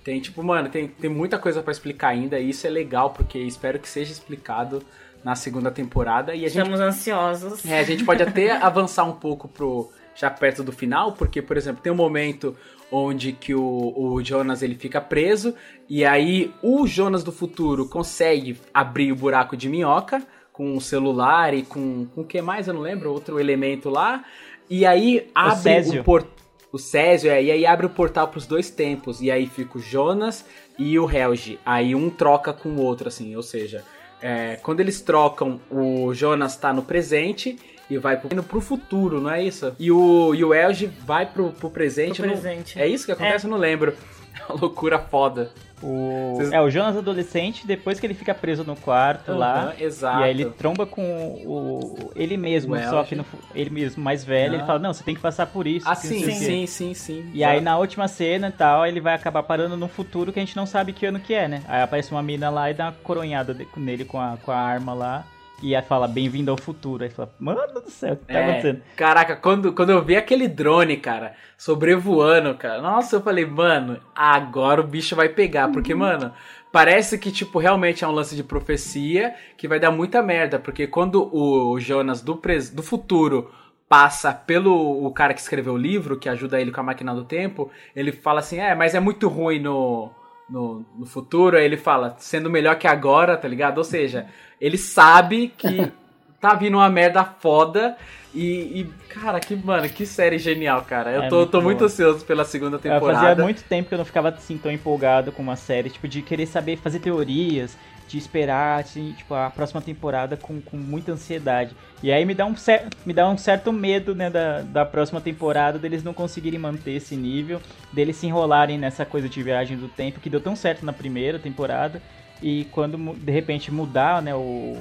Tem, tipo, mano, tem, tem muita coisa pra explicar ainda, e isso é legal, porque espero que seja explicado na segunda temporada. E a gente, Estamos ansiosos. é, a gente pode até avançar um pouco pro já perto do final, porque, por exemplo, tem um momento onde que o, o Jonas ele fica preso, e aí o Jonas do futuro consegue abrir o buraco de minhoca com o celular e com com o que mais, eu não lembro, outro elemento lá, e aí abre Césio. o portão o Césio, é, e aí abre o portal pros dois tempos. E aí fica o Jonas e o Helge. Aí um troca com o outro, assim. Ou seja, é, quando eles trocam, o Jonas tá no presente e vai pro, indo pro futuro, não é isso? E o, e o Helge vai pro, pro presente. Pro não- presente. é isso que acontece? Eu não lembro. É uma loucura foda. O... Vocês- É, o Jonas adolescente, depois que ele fica preso no quarto lá. Aham, exato. E aí ele tromba com o, ele mesmo, O só Elge. que no, ele mesmo mais velho, ele Ah. fala, não, você tem que passar por isso. Ah, sim, quê." sim, sim, sim. E aí na última cena e tal, ele vai acabar parando num futuro que a gente não sabe que ano que é, né? Aí aparece uma mina lá e dá uma coronhada de- nele com a, com a arma lá. E aí fala, bem-vindo ao futuro. Aí fala, mano do céu, o que tá É, acontecendo? Caraca, quando, quando eu vi aquele drone, cara, sobrevoando, cara, nossa, eu falei, mano, agora o bicho vai pegar. Porque, mano, parece que, tipo, realmente é um lance de profecia que vai dar muita merda. Porque quando o Jonas do, pres- do futuro passa pelo o cara que escreveu o livro, que ajuda ele com a máquina do tempo, ele fala assim, é, mas é muito ruim no, no, no futuro. Aí ele fala, sendo melhor que agora, tá ligado? Ou seja, ele sabe que tá vindo uma merda foda E, e, cara, que, mano, que série genial, cara. Eu É tô, muito tô muito ansioso pela segunda Eu temporada. fazia muito tempo que eu não ficava assim tão empolgado com uma série, tipo, de querer saber fazer teorias, de esperar, assim, tipo, a próxima temporada com, com muita ansiedade. E aí me dá um, cer me dá um certo medo, né, da, da próxima temporada, deles não conseguirem manter esse nível, deles se enrolarem nessa coisa de viagem do tempo, que deu tão certo na primeira temporada, e quando de repente mudar, né, o,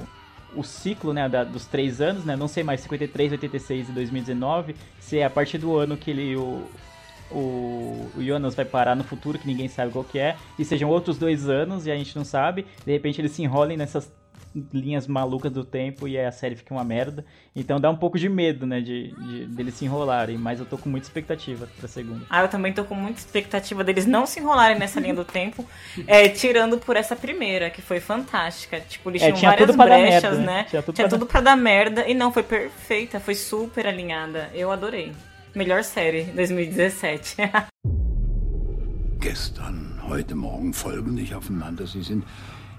o ciclo, né, da- dos três anos, né, não sei mais, 53, 86 e 2019, se é a partir do ano que ele, o, o, o Jonas vai parar no futuro, que ninguém sabe qual que é, e sejam outros dois anos e a gente não sabe, de repente eles se enrolem nessas linhas malucas do tempo e aí a série fica uma merda. Então dá um pouco de medo, né, de, de deles se enrolarem, mas eu tô com muita expectativa pra segunda. Ah, eu também tô com muita expectativa deles não se enrolarem nessa linha do tempo, é, tirando por essa primeira, que foi fantástica. Tipo, eles É, tinham tinha várias dar brechas, merda, né? né? Tinha tudo Tinha pra tudo pra dar merda e não, foi perfeita, foi super alinhada. Eu adorei. Melhor série 2017. Gestern, heute Morgen folgen nicht aufeinander. Sie sind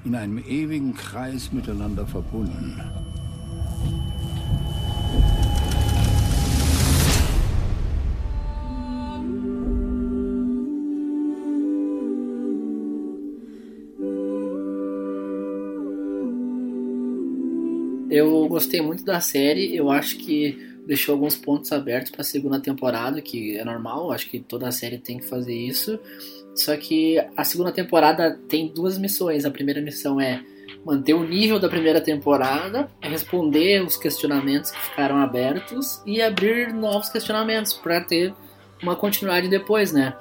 in einem ewigen Kreis miteinander verbunden. Eu gostei muito da série, eu acho que deixou alguns pontos abertos para a segunda temporada, que é normal, acho que toda a série tem que fazer isso. Só que a segunda temporada tem duas missões. A primeira missão é manter o nível da primeira temporada, responder os questionamentos que ficaram abertos e abrir novos questionamentos para ter uma continuidade depois, né?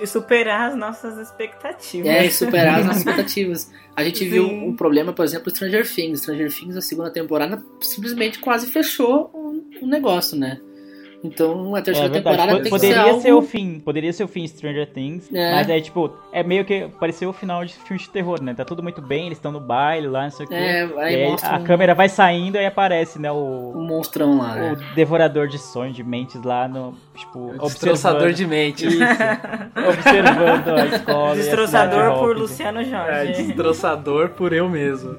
e superar as nossas expectativas. É, e superar as nossas expectativas. A gente Sim. viu um problema, por exemplo, Stranger Things. Stranger Things, a segunda temporada, simplesmente quase fechou o, o negócio, né? Então, a terceira É temporada po- tem poderia que ser ser o algo... fim, poderia ser o fim de Stranger Things, É. mas é tipo, é meio que pareceu o final de filme de terror, né? Tá tudo muito bem, eles estão no baile lá, não sei o quê. É, aí e a um- câmera vai saindo e aparece, né, o um monstrão lá, né? o devorador de sonhos, de mentes lá no, tipo, destroçador observando- de mentes. Isso, observando a escola. a Destroçador por. Luciano É, Jorge. destroçador por eu mesmo.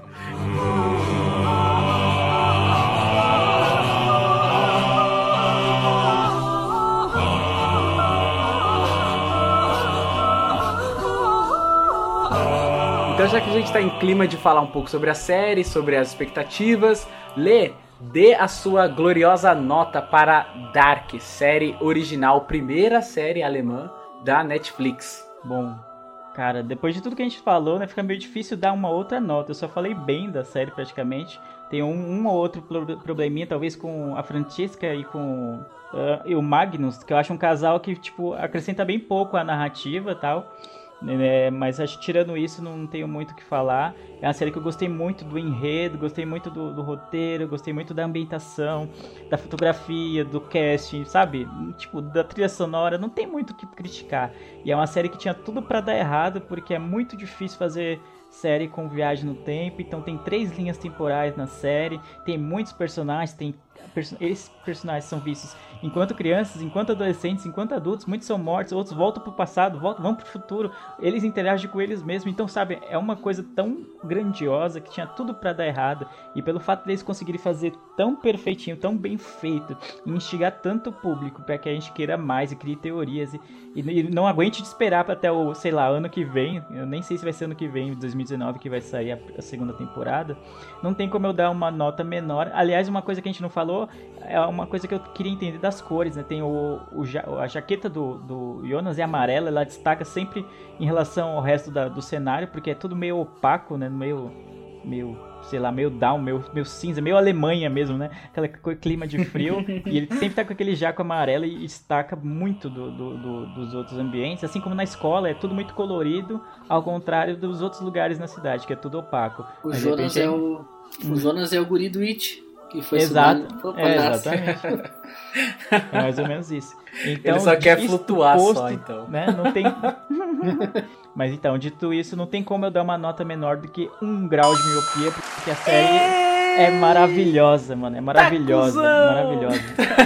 Então, já que a gente tá em clima de falar um pouco sobre a série, sobre as expectativas, Lê, dê a sua gloriosa nota para Dark, série original, primeira série alemã da Netflix. Bom, cara, depois de tudo que a gente falou, né, fica meio difícil dar uma outra nota. Eu só falei bem da série praticamente. Tem um, um ou outro pro- probleminha, talvez com a Francesca e com ah, e o Magnus, que eu acho um casal que, tipo, acrescenta bem pouco à narrativa tal. Né, mas acho tirando isso, não tenho muito o que falar. É uma série que eu gostei muito do enredo, gostei muito do, do roteiro, gostei muito da ambientação, da fotografia, do casting, sabe? Tipo, da trilha sonora, não tem muito o que criticar. E é uma série que tinha tudo pra dar errado, porque é muito difícil fazer série com viagem no tempo. Então tem três linhas temporais na série, tem muitos personagens, tem esses personagens são vistos enquanto crianças, enquanto adolescentes, enquanto adultos, muitos são mortos, outros voltam pro passado, voltam, vão pro futuro, eles interagem com eles mesmos. Então, sabe, é uma coisa tão grandiosa que tinha tudo pra dar errado. E pelo fato deles conseguirem fazer tão perfeitinho, tão bem feito, e instigar tanto o público para que a gente queira mais e crie teorias e, e- e não aguente de esperar até o, sei lá, ano que vem. Eu nem sei se vai ser ano que vem, 2019, que vai sair a, a segunda temporada. Não tem como eu dar uma nota menor. Aliás, uma coisa que a gente não falou é uma coisa que eu queria entender das cores, né? Tem o, o a jaqueta do, do Jonas é amarela, ela destaca sempre em relação ao resto da- do cenário, porque é tudo meio opaco, né? Meio, meio sei lá, meio down, meio, meio cinza, meio Alemanha mesmo, né? Aquele co- clima de frio. e ele sempre tá com aquele jaco amarelo e destaca muito do, do- do- dos outros ambientes. Assim como na escola, é tudo muito colorido, ao contrário dos outros lugares na cidade, que é tudo opaco. O Mas, Jonas, repente, é o, o Jonas é o guri do It, que foi Exato. É, exatamente. É mais ou menos isso. Então, Ele só quer flutuar posto, só, então. Né, não tem... Mas então, dito isso, não tem como eu dar uma nota menor do que um grau de miopia, porque a série é maravilhosa, mano. É maravilhosa. maravilhosa.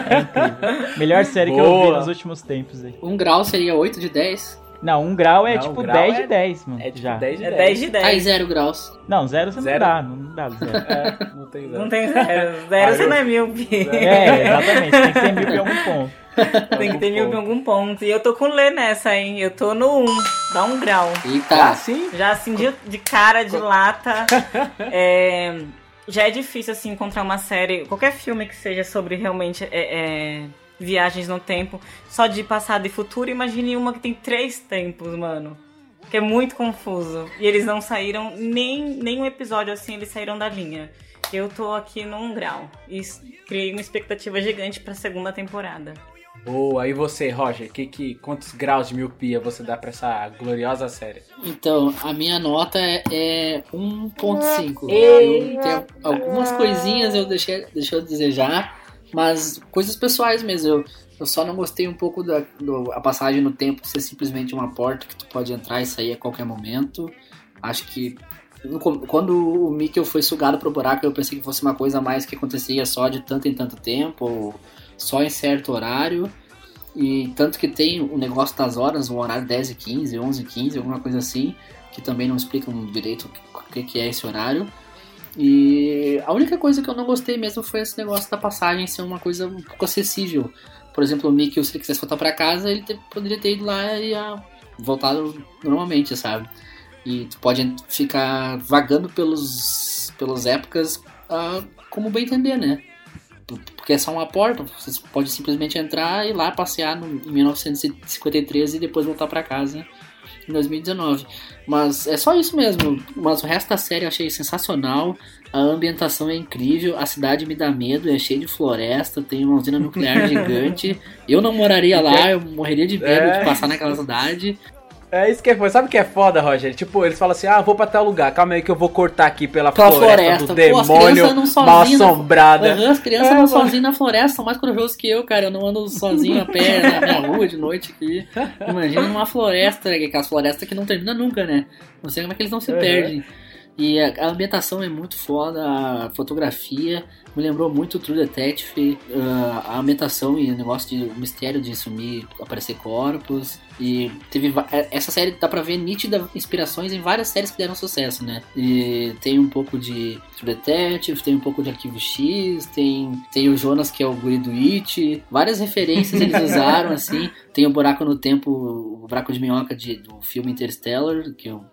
É incrível. Melhor série que eu vi Boa. nos últimos tempos aí. Um grau seria 8 de 10. Não, um grau é Não, tipo o grau 10 é- de 10, mano. É tipo já. 10 de É 10. 10 de 10. Aí, zero graus. Não, zero você Zero? não dá, não dá zero. É, não tem zero. Não tem zero. Zero você não é míope. É, exatamente, tem que ter mil em algum ponto. Tem que ter míope em algum ponto. E eu tô com o Lê nessa, hein? Eu tô no 1. Dá um grau. Eita. Ah, sim? Já assim, de, de cara, de lata. é, já é difícil, assim, encontrar uma série, qualquer filme que seja sobre realmente é, é, viagens no tempo, só de passado e futuro. Imagine uma que tem três tempos, mano. Que é muito confuso. E eles não saíram nem, nem um episódio assim, eles saíram da linha. Eu tô aqui num grau. E criei uma expectativa gigante pra segunda temporada. Boa, e você, Roger? Que, que, quantos graus de miopia você dá pra essa gloriosa série? Então, a minha nota é, é 1.5. Ei. Eu tenho algumas coisinhas eu deixei, deixei eu desejar, mas coisas pessoais mesmo. Eu, eu só não gostei um pouco da do, a passagem no tempo ser simplesmente uma porta que tu pode entrar e sair a qualquer momento. Acho que quando o Mikkel foi sugado pro buraco, eu pensei que fosse uma coisa mais que acontecia só de tanto em tanto tempo, ou só em certo horário. E tanto que tem o negócio das horas, o horário 10 e 15, 11 e 15, alguma coisa assim, que também não explicam direito o que é esse horário. E a única coisa que eu não gostei mesmo foi esse negócio da passagem ser uma coisa um pouco acessível. Por exemplo, o Mickey, se ele quisesse voltar pra casa, ele te- poderia ter ido lá e voltado normalmente, sabe? E tu pode ficar vagando pelos, pelas épocas ah, como bem entender, né? Porque é só uma porta, você pode simplesmente entrar e ir lá passear no, em 1953 e depois voltar pra casa em 2019. Mas é só isso mesmo. Mas o resto da série eu achei sensacional. A ambientação é incrível, a cidade me dá medo, é cheia de floresta, tem uma usina nuclear gigante. Eu não moraria lá, eu morreria de medo É. de passar naquela cidade. É isso que é foda. Sabe o que é foda, Roger? Tipo, eles falam assim: ah, vou pra tal lugar, calma aí que eu vou cortar aqui pela, Pela floresta, do floresta. Pô, as demônio não mal sozinhas na- assombrada. Aham, as crianças É, não sozinhas na floresta, são mais corajosos que eu, cara. Eu não ando sozinho a pé na minha rua de noite aqui. Imagina numa floresta, aquelas florestas que não termina nunca, né? Não sei como é que eles não se Uhum. perdem. E a, a ambientação é muito foda, a fotografia me lembrou muito True Detective, ah, a ambientação e o negócio de o mistério de sumir, aparecer corpos. E teve é- essa série dá pra ver nítida inspirações em várias séries que deram sucesso, né? E tem um pouco de True Detective, tem um pouco de Arquivo X, tem, tem o Jonas que é o guri do It, várias referências eles usaram, assim. Tem o Buraco no Tempo, o Buraco de Minhoca de, do filme Interstellar, que eu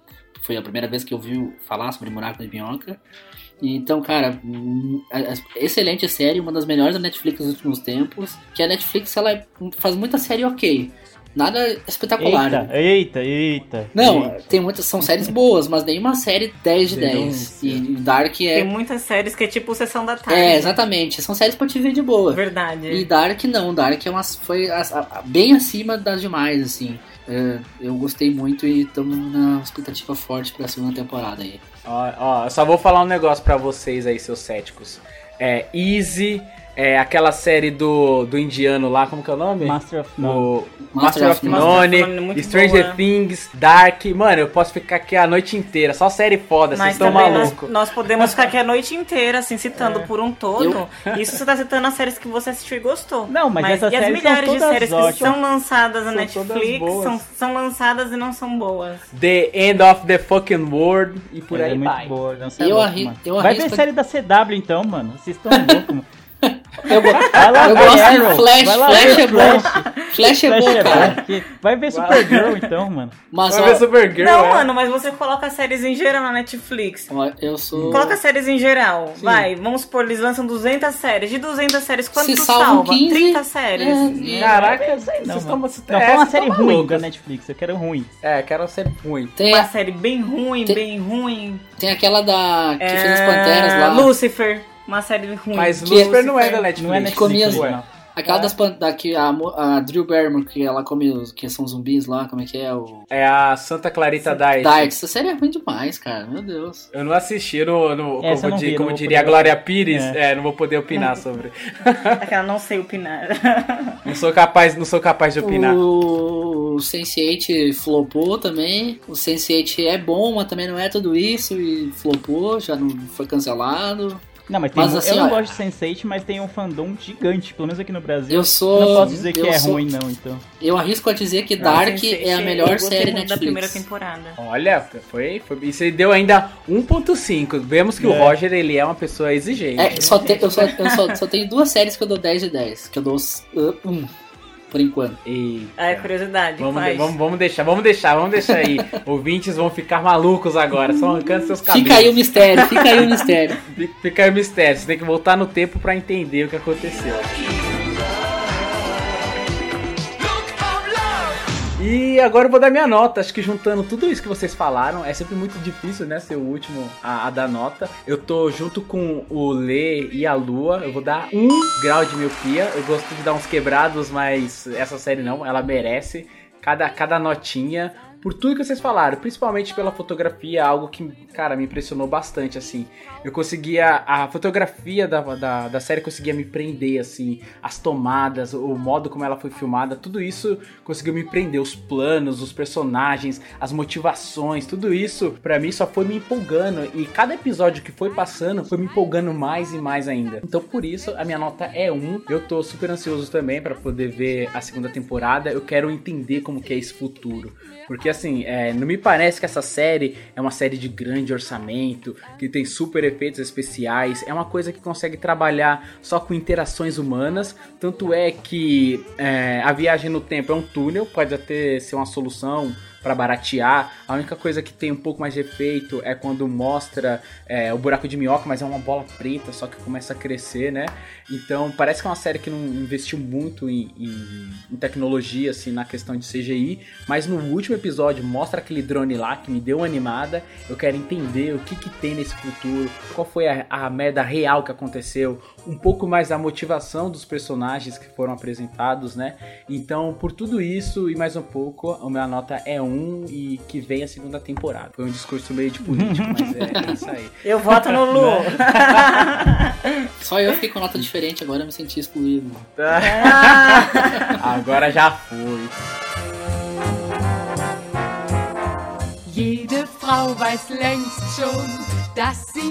foi a primeira vez que eu ouvi falar sobre Buraco de Minhoca. Então, cara, excelente série, uma das melhores da Netflix nos últimos tempos. Que a Netflix ela faz muita série ok, nada espetacular. Eita, eita, eita. Não, eita. tem muitas são séries boas, mas nenhuma série 10 de 10. Denúncia. E Dark Tem é muitas séries que é tipo Sessão da Tarde. É, exatamente, são séries pra te ver de boa. Verdade. E Dark não, Dark é uma, foi a- a- bem acima das demais, assim. É, eu gostei muito e estamos na expectativa forte pra segunda temporada aí. Ó, ó, eu só vou falar um negócio pra vocês aí, seus céticos. É, Easy, é aquela série do, do indiano lá, como que é o nome? Master of None. O Master Master, of of None. Muito Stranger boa. Things, Dark. Mano, eu posso ficar aqui a noite inteira. Só série foda, vocês Mas estão também nós, malucos. nós podemos ficar aqui a noite inteira, assim, citando por um todo. Isso você tá citando as séries que você assistiu e gostou. Não, mas essas e as milhares de séries que ótimas. são lançadas na São Netflix são, são lançadas e não são boas. The End of the Fucking World e por Ela aí é muito vai. boa, não sei Eu louco, arri- mano. eu Vai ver série da CW então, mano. Vocês estão loucos, mano. Eu, go- Vai lá eu gosto Arrow, de Flash, vai lá Flash é bom. Flash é bom, é cara. bom, porque- Vai ver Supergirl então, mano. Mas Vai ó, ver Supergirl, não, é. mano, mas você coloca séries em geral na Netflix. eu sou. Coloca séries em geral. Vai, vamos supor, eles lançam 200 séries. De 200 séries, quanto Se tu salva? 15, 30 séries. É, Caraca, Não, vocês estão Não, é, uma vocês série ruim malucos. da Netflix, eu quero ruim. É, quero uma série ruim. Tem, Uma série bem ruim, Tem- bem ruim. tem aquela da. que fez as É, Panteras lá. Lucifer, uma série ruim. Mas Que- Lucifer não é da Netflix. Não é Netflix, comia- original. Aquela das pan- da que a, a Drew Barrymore, que ela come os que são zumbis lá, como é que é? O. É a Santa Clarita Diet. Diet. Essa série é ruim demais, cara. Meu Deus. Eu não assisti, no, no- como, não vi, não como diria a Glória Pires, É. é, não vou poder opinar sobre. Aquela não sei opinar. Não sou capaz, não sou capaz de opinar. O Sense8 flopou também. O Sense8 é bom, mas também não é tudo isso. E flopou, já não foi cancelado. Não, mas tem Mas mu- assim, eu não ó, gosto de Sense8, mas tem um fandom gigante, pelo menos aqui no Brasil. Eu sou- Não posso dizer que é sou- ruim, não, então. Eu arrisco a dizer que Dark Sense8 é a melhor série muito da Netflix. primeira temporada. Olha, foi, foi. E você deu ainda 1.5. Vemos que o É. Roger ele é uma pessoa exigente. É, só te- eu, só, eu só, só tenho duas séries que eu dou 10 de 10. Que eu dou uh, um, por enquanto. Eita. Ah, é curiosidade. Vamos, de- vamos, vamos deixar, vamos deixar, vamos deixar aí. Ouvintes vão ficar malucos agora, só arrancando seus cabelos. Fica aí o mistério, fica aí o mistério. Fica- Fica aí o mistério, você tem que voltar no tempo pra entender o que aconteceu. E agora eu vou dar minha nota. Acho que juntando tudo isso que vocês falaram, é sempre muito difícil, né? Ser o último a, a dar nota. Eu tô junto com o Lê e a Lua. Eu vou dar um grau de miopia. Eu gosto de dar uns quebrados, mas essa série não, ela merece. Cada, cada notinha. Por tudo que vocês falaram, principalmente pela fotografia, algo que, cara, me impressionou bastante, assim. Eu conseguia. A fotografia da, da, da série conseguia me prender, assim. As tomadas, o modo como ela foi filmada, tudo isso conseguiu me prender. Os planos, os personagens, as motivações, tudo isso, pra mim, só foi me empolgando. E cada episódio que foi passando foi me empolgando mais e mais ainda. Então, por isso, a minha nota é 1. Eu tô super ansioso também pra poder ver a segunda temporada. Eu quero entender como que é esse futuro. Porque assim, é, não me parece que essa série é uma série de grande orçamento, que tem super efeitos especiais, é uma coisa que consegue trabalhar só com interações humanas. Tanto é que é, a viagem no tempo é um túnel, pode até ser uma solução para baratear. A única coisa que tem um pouco mais de efeito é quando mostra é, o buraco de minhoca, mas é uma bola preta, só que começa a crescer, né? Então parece que é uma série que não investiu muito em, em- em tecnologia, assim, na questão de CGI. Mas no último episódio mostra aquele drone lá que me deu uma animada. Eu quero entender o que, que tem nesse futuro, qual foi a, a merda real que aconteceu, um pouco mais da motivação dos personagens que foram apresentados, né? Então, por tudo isso e mais um pouco, a minha nota é 1 e que vem a segunda temporada. Foi um discurso meio de político, mas é, é isso aí. Eu voto no Lu. Só eu fiquei com nota diferente, agora eu me senti excluído. Agora já foi. Jede Frau weiß längst schon,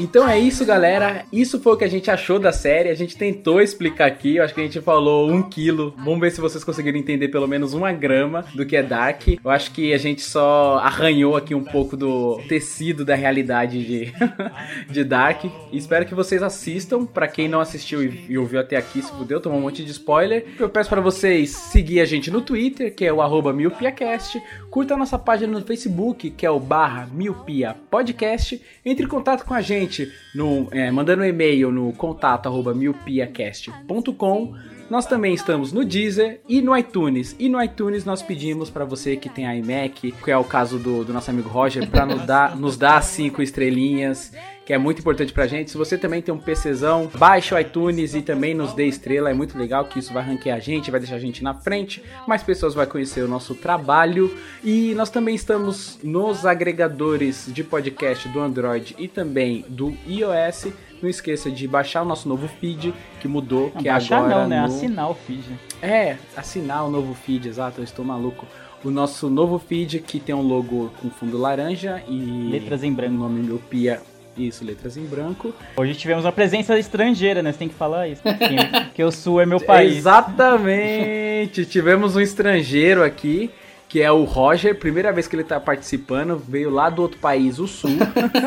Então é isso, galera. Isso foi o que a gente achou da série. A gente tentou explicar aqui. Eu acho que a gente falou um quilo. Vamos ver se vocês conseguiram entender pelo menos uma grama do que é Dark. Eu acho que a gente só arranhou aqui um pouco do tecido da realidade de, de Dark. E espero que vocês assistam. Pra quem não assistiu e, e ouviu até aqui, se fudeu, tomou um monte de spoiler. Eu peço pra vocês seguir a gente no Twitter, que é o arroba MiopiaCast. Curta a nossa página no Facebook, que é o barra Miopia Podcast. Entre em contato com a gente no, é, mandando um e-mail no contato arroba miopiacast.com. Nós também estamos no Deezer e no iTunes. E no iTunes nós pedimos para você que tem iMac, que é o caso do, do nosso amigo Roger, para nos dar, nos dar cinco estrelinhas, que é muito importante pra gente. Se você também tem um PCzão, baixe o iTunes e também nos dê estrela. É muito legal que isso vai ranquear a gente, vai deixar a gente na frente. Mais pessoas vão conhecer o nosso trabalho. E nós também estamos nos agregadores de podcast do Android e também do iOS. Não esqueça de baixar o nosso novo feed, que mudou, que é Baixar agora não, né? no... Assinar o feed. É, assinar o novo feed, exato, eu estou maluco. O nosso novo feed que tem um logo com fundo laranja e. Letras em branco. O nome Miopia. Isso, letras em branco. Hoje tivemos uma presença estrangeira, né? Você tem que falar isso. Que, que o Sul é meu país. Exatamente! Tivemos um estrangeiro aqui, que é o Roger, primeira vez que ele tá participando, veio lá do outro país, o Sul.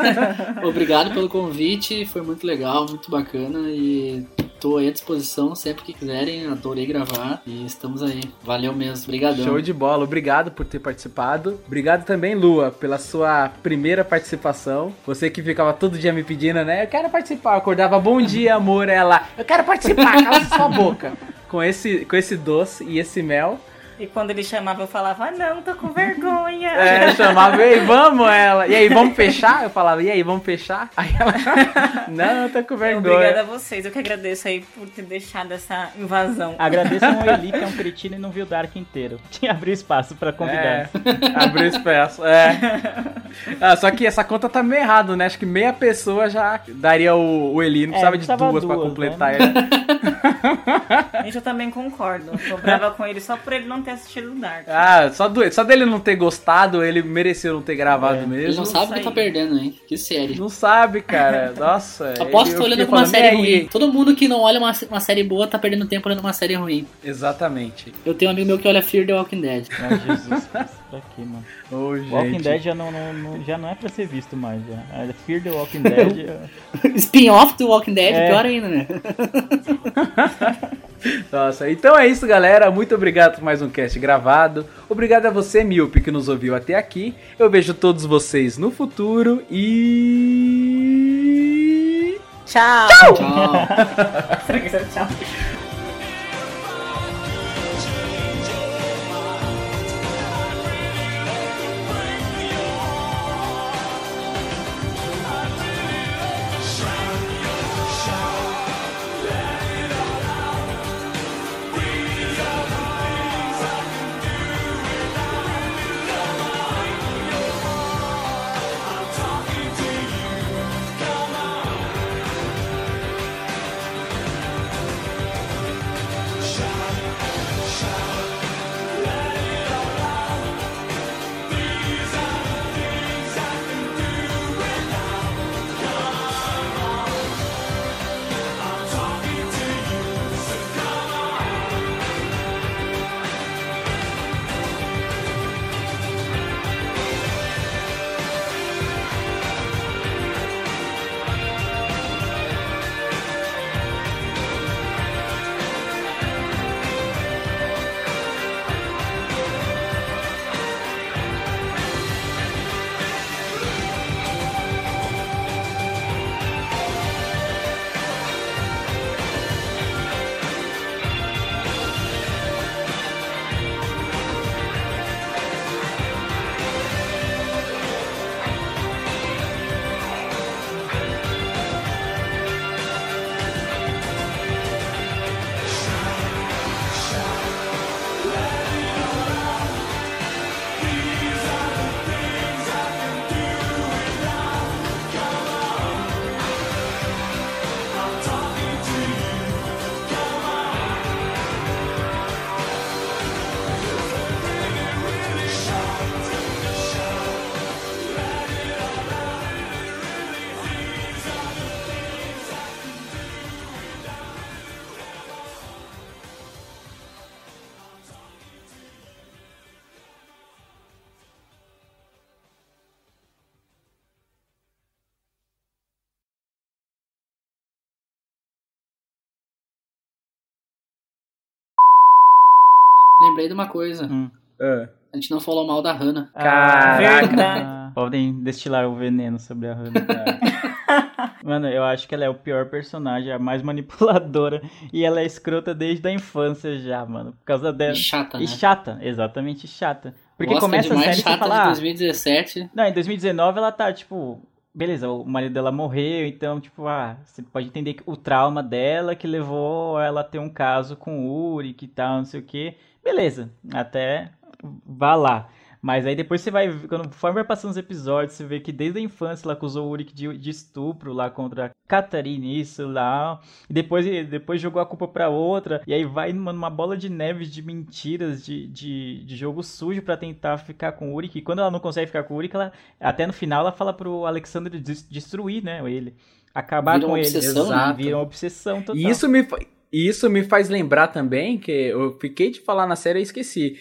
Obrigado pelo convite, foi muito legal, muito bacana e tô aí à disposição sempre que quiserem, adorei gravar e estamos aí. Valeu mesmo, obrigadão. Show de bola, obrigado por ter participado. Obrigado também, Lua, pela sua primeira participação. Você que ficava todo dia me pedindo, né? Eu quero participar. Eu acordava, bom dia, amor. Ela, eu quero participar, cala sua boca. Com esse, com esse doce e esse mel. E quando ele chamava, eu falava, ah, não, tô com vergonha. É, chamava, e aí, vamos ela. E aí, vamos fechar? Eu falava, e aí, vamos fechar? Aí ela, não, tô com vergonha. Obrigada a vocês, eu que agradeço aí por ter deixado essa invasão. Agradeço ao Eli, que é um cretino e não viu o Dark inteiro. Tinha abriu espaço pra convidar. É, abriu espaço, é. Ah, só que essa conta tá meio errado, né? Acho que meia pessoa já daria o, o Eli, não É, precisava de precisava duas, pra duas, completar né? ele. Gente, eu também concordo. Tô brava com ele só por ele não ter ter assistido Dark. Ah, só, do, só dele não ter gostado, ele mereceu não ter gravado Ele mesmo. não sabe o que tá perdendo, hein? Que série. Não sabe, cara. Nossa. Aposto que ele- eu olhando uma série "E aí?" ruim. Todo mundo que não olha uma, uma série boa tá perdendo tempo olhando uma série ruim. Exatamente. Eu tenho um amigo meu que olha Fear the Walking Dead. Ah, Jesus, pra quê, mano? Walking gente. Dead já não, não- não- já não é pra ser visto mais. Já. Ah, Fear the Walking Dead. é- Spin-off do Walking Dead, É. pior ainda, né? Nossa, então é isso, galera. Muito obrigado por mais um cast gravado. Obrigado a você, Milpe, que nos ouviu até aqui. Eu vejo todos vocês no futuro e. Tchau! Tchau! Será que isso tchau? Lembrei de uma coisa. Hum. Ah. A gente não falou mal da Hannah. Caraca. Podem destilar o veneno sobre a Hannah. Mano, eu acho que ela é o pior personagem, a mais manipuladora. E ela é escrota desde a infância já, mano. Por causa dela. E chata, E né? chata, exatamente chata. Porque Gosta começa a série e chata fala, de ah, 2017. Não, em 2019 ela tá, tipo, beleza, o marido dela morreu, então, tipo, ah, você pode entender que o trauma dela que levou ela a ter um caso com o Uri, que tal, não sei o que. Beleza, até vá lá. Mas aí depois você vai, quando conforme vai passando os episódios, você vê que desde a infância ela acusou o Uric de, de estupro lá contra a Catarine, isso lá. E depois, depois jogou a culpa pra outra. E aí vai numa, numa bola de neve de mentiras, de, de, de jogo sujo pra tentar ficar com o Uric. E quando ela não consegue ficar com o Uric, ela, até no final ela fala pro Alexander des- destruir, né, ele. Acabar Vira com uma ele. obsessão, né? Exato. Vira uma obsessão total. E isso me, fa- e isso me faz lembrar também que eu fiquei de falar na série e esqueci.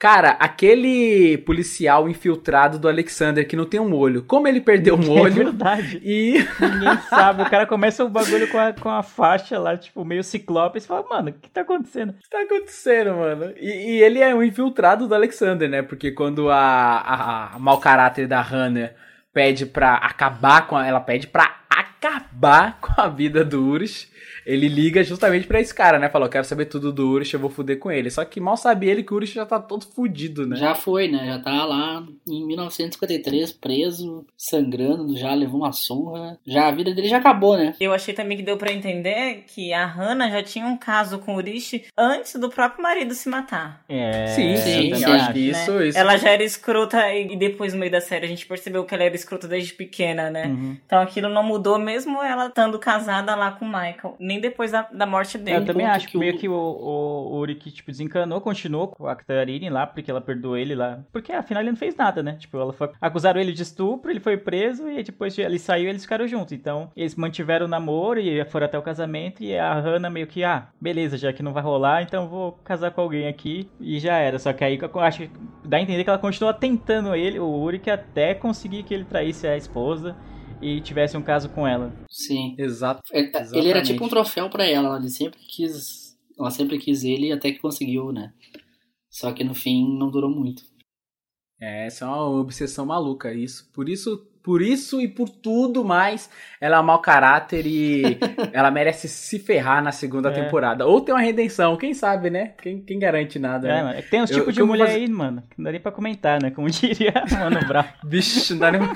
Cara, aquele policial infiltrado do Alexander que não tem um olho. Como ele perdeu um É olho? verdade. E Ninguém sabe. O cara começa o bagulho com a, com a faixa lá, tipo, meio ciclope. E fala, mano, o que tá acontecendo? O que tá acontecendo, mano? E, e ele é um infiltrado do Alexander, né? Porque quando a, a, a mau caráter da Hannah pede pra acabar com a, ela pede pra acabar com a vida do Urich, ele liga justamente pra esse cara, né? Falou, quero saber tudo do Urich, eu vou fuder com ele. Só que mal sabe ele que o Urich já tá todo fudido, né? Já foi, né? Já tá lá em 1953, preso, sangrando, já levou uma surra. Já a vida dele já acabou, né? Eu achei também que deu pra entender que a Hannah já tinha um caso com o Urishi antes do próprio marido se matar. É, Sim, sim, sim, eu acho que né? isso, isso. Ela já era escrota e e depois no meio da série a gente percebeu que ela era escrota desde pequena, né? Uhum. Então aquilo não mudou mesmo ela estando casada lá com o Michael. Nem depois da, da morte dele. Eu também ponto acho que que meio o- que o, o, o Uri que, tipo, desencanou, continuou com a Catarine lá, porque ela perdoou ele lá. Porque afinal ele não fez nada, né? Tipo, ela foi, acusaram ele de estupro, ele foi preso e depois ele saiu e eles ficaram juntos. Então, eles mantiveram o namoro e foram até o casamento e a Hannah meio que, ah, beleza, já que não vai rolar, então vou casar com alguém aqui e já era. Só que aí eu acho que dá a entender que ela continua tentando ele, o Uri, que até conseguir que ele traísse a esposa e tivesse um caso com ela. Sim. Exato. É, Ele era tipo um troféu pra ela, ele sempre quis. Ela sempre quis ele até que conseguiu, né? Só que no fim não durou muito. É, essa é uma obsessão maluca, isso. Por isso, por isso e por tudo mais, ela é um mau caráter e ela merece se ferrar na segunda É. temporada. Ou ter uma redenção, quem sabe, né? Quem, quem garante nada, É, né? é tem uns tipos de mulher fazer- aí, mano, que não dá nem pra comentar, né? Como diria Mano Brown. Bicho, não dá nem...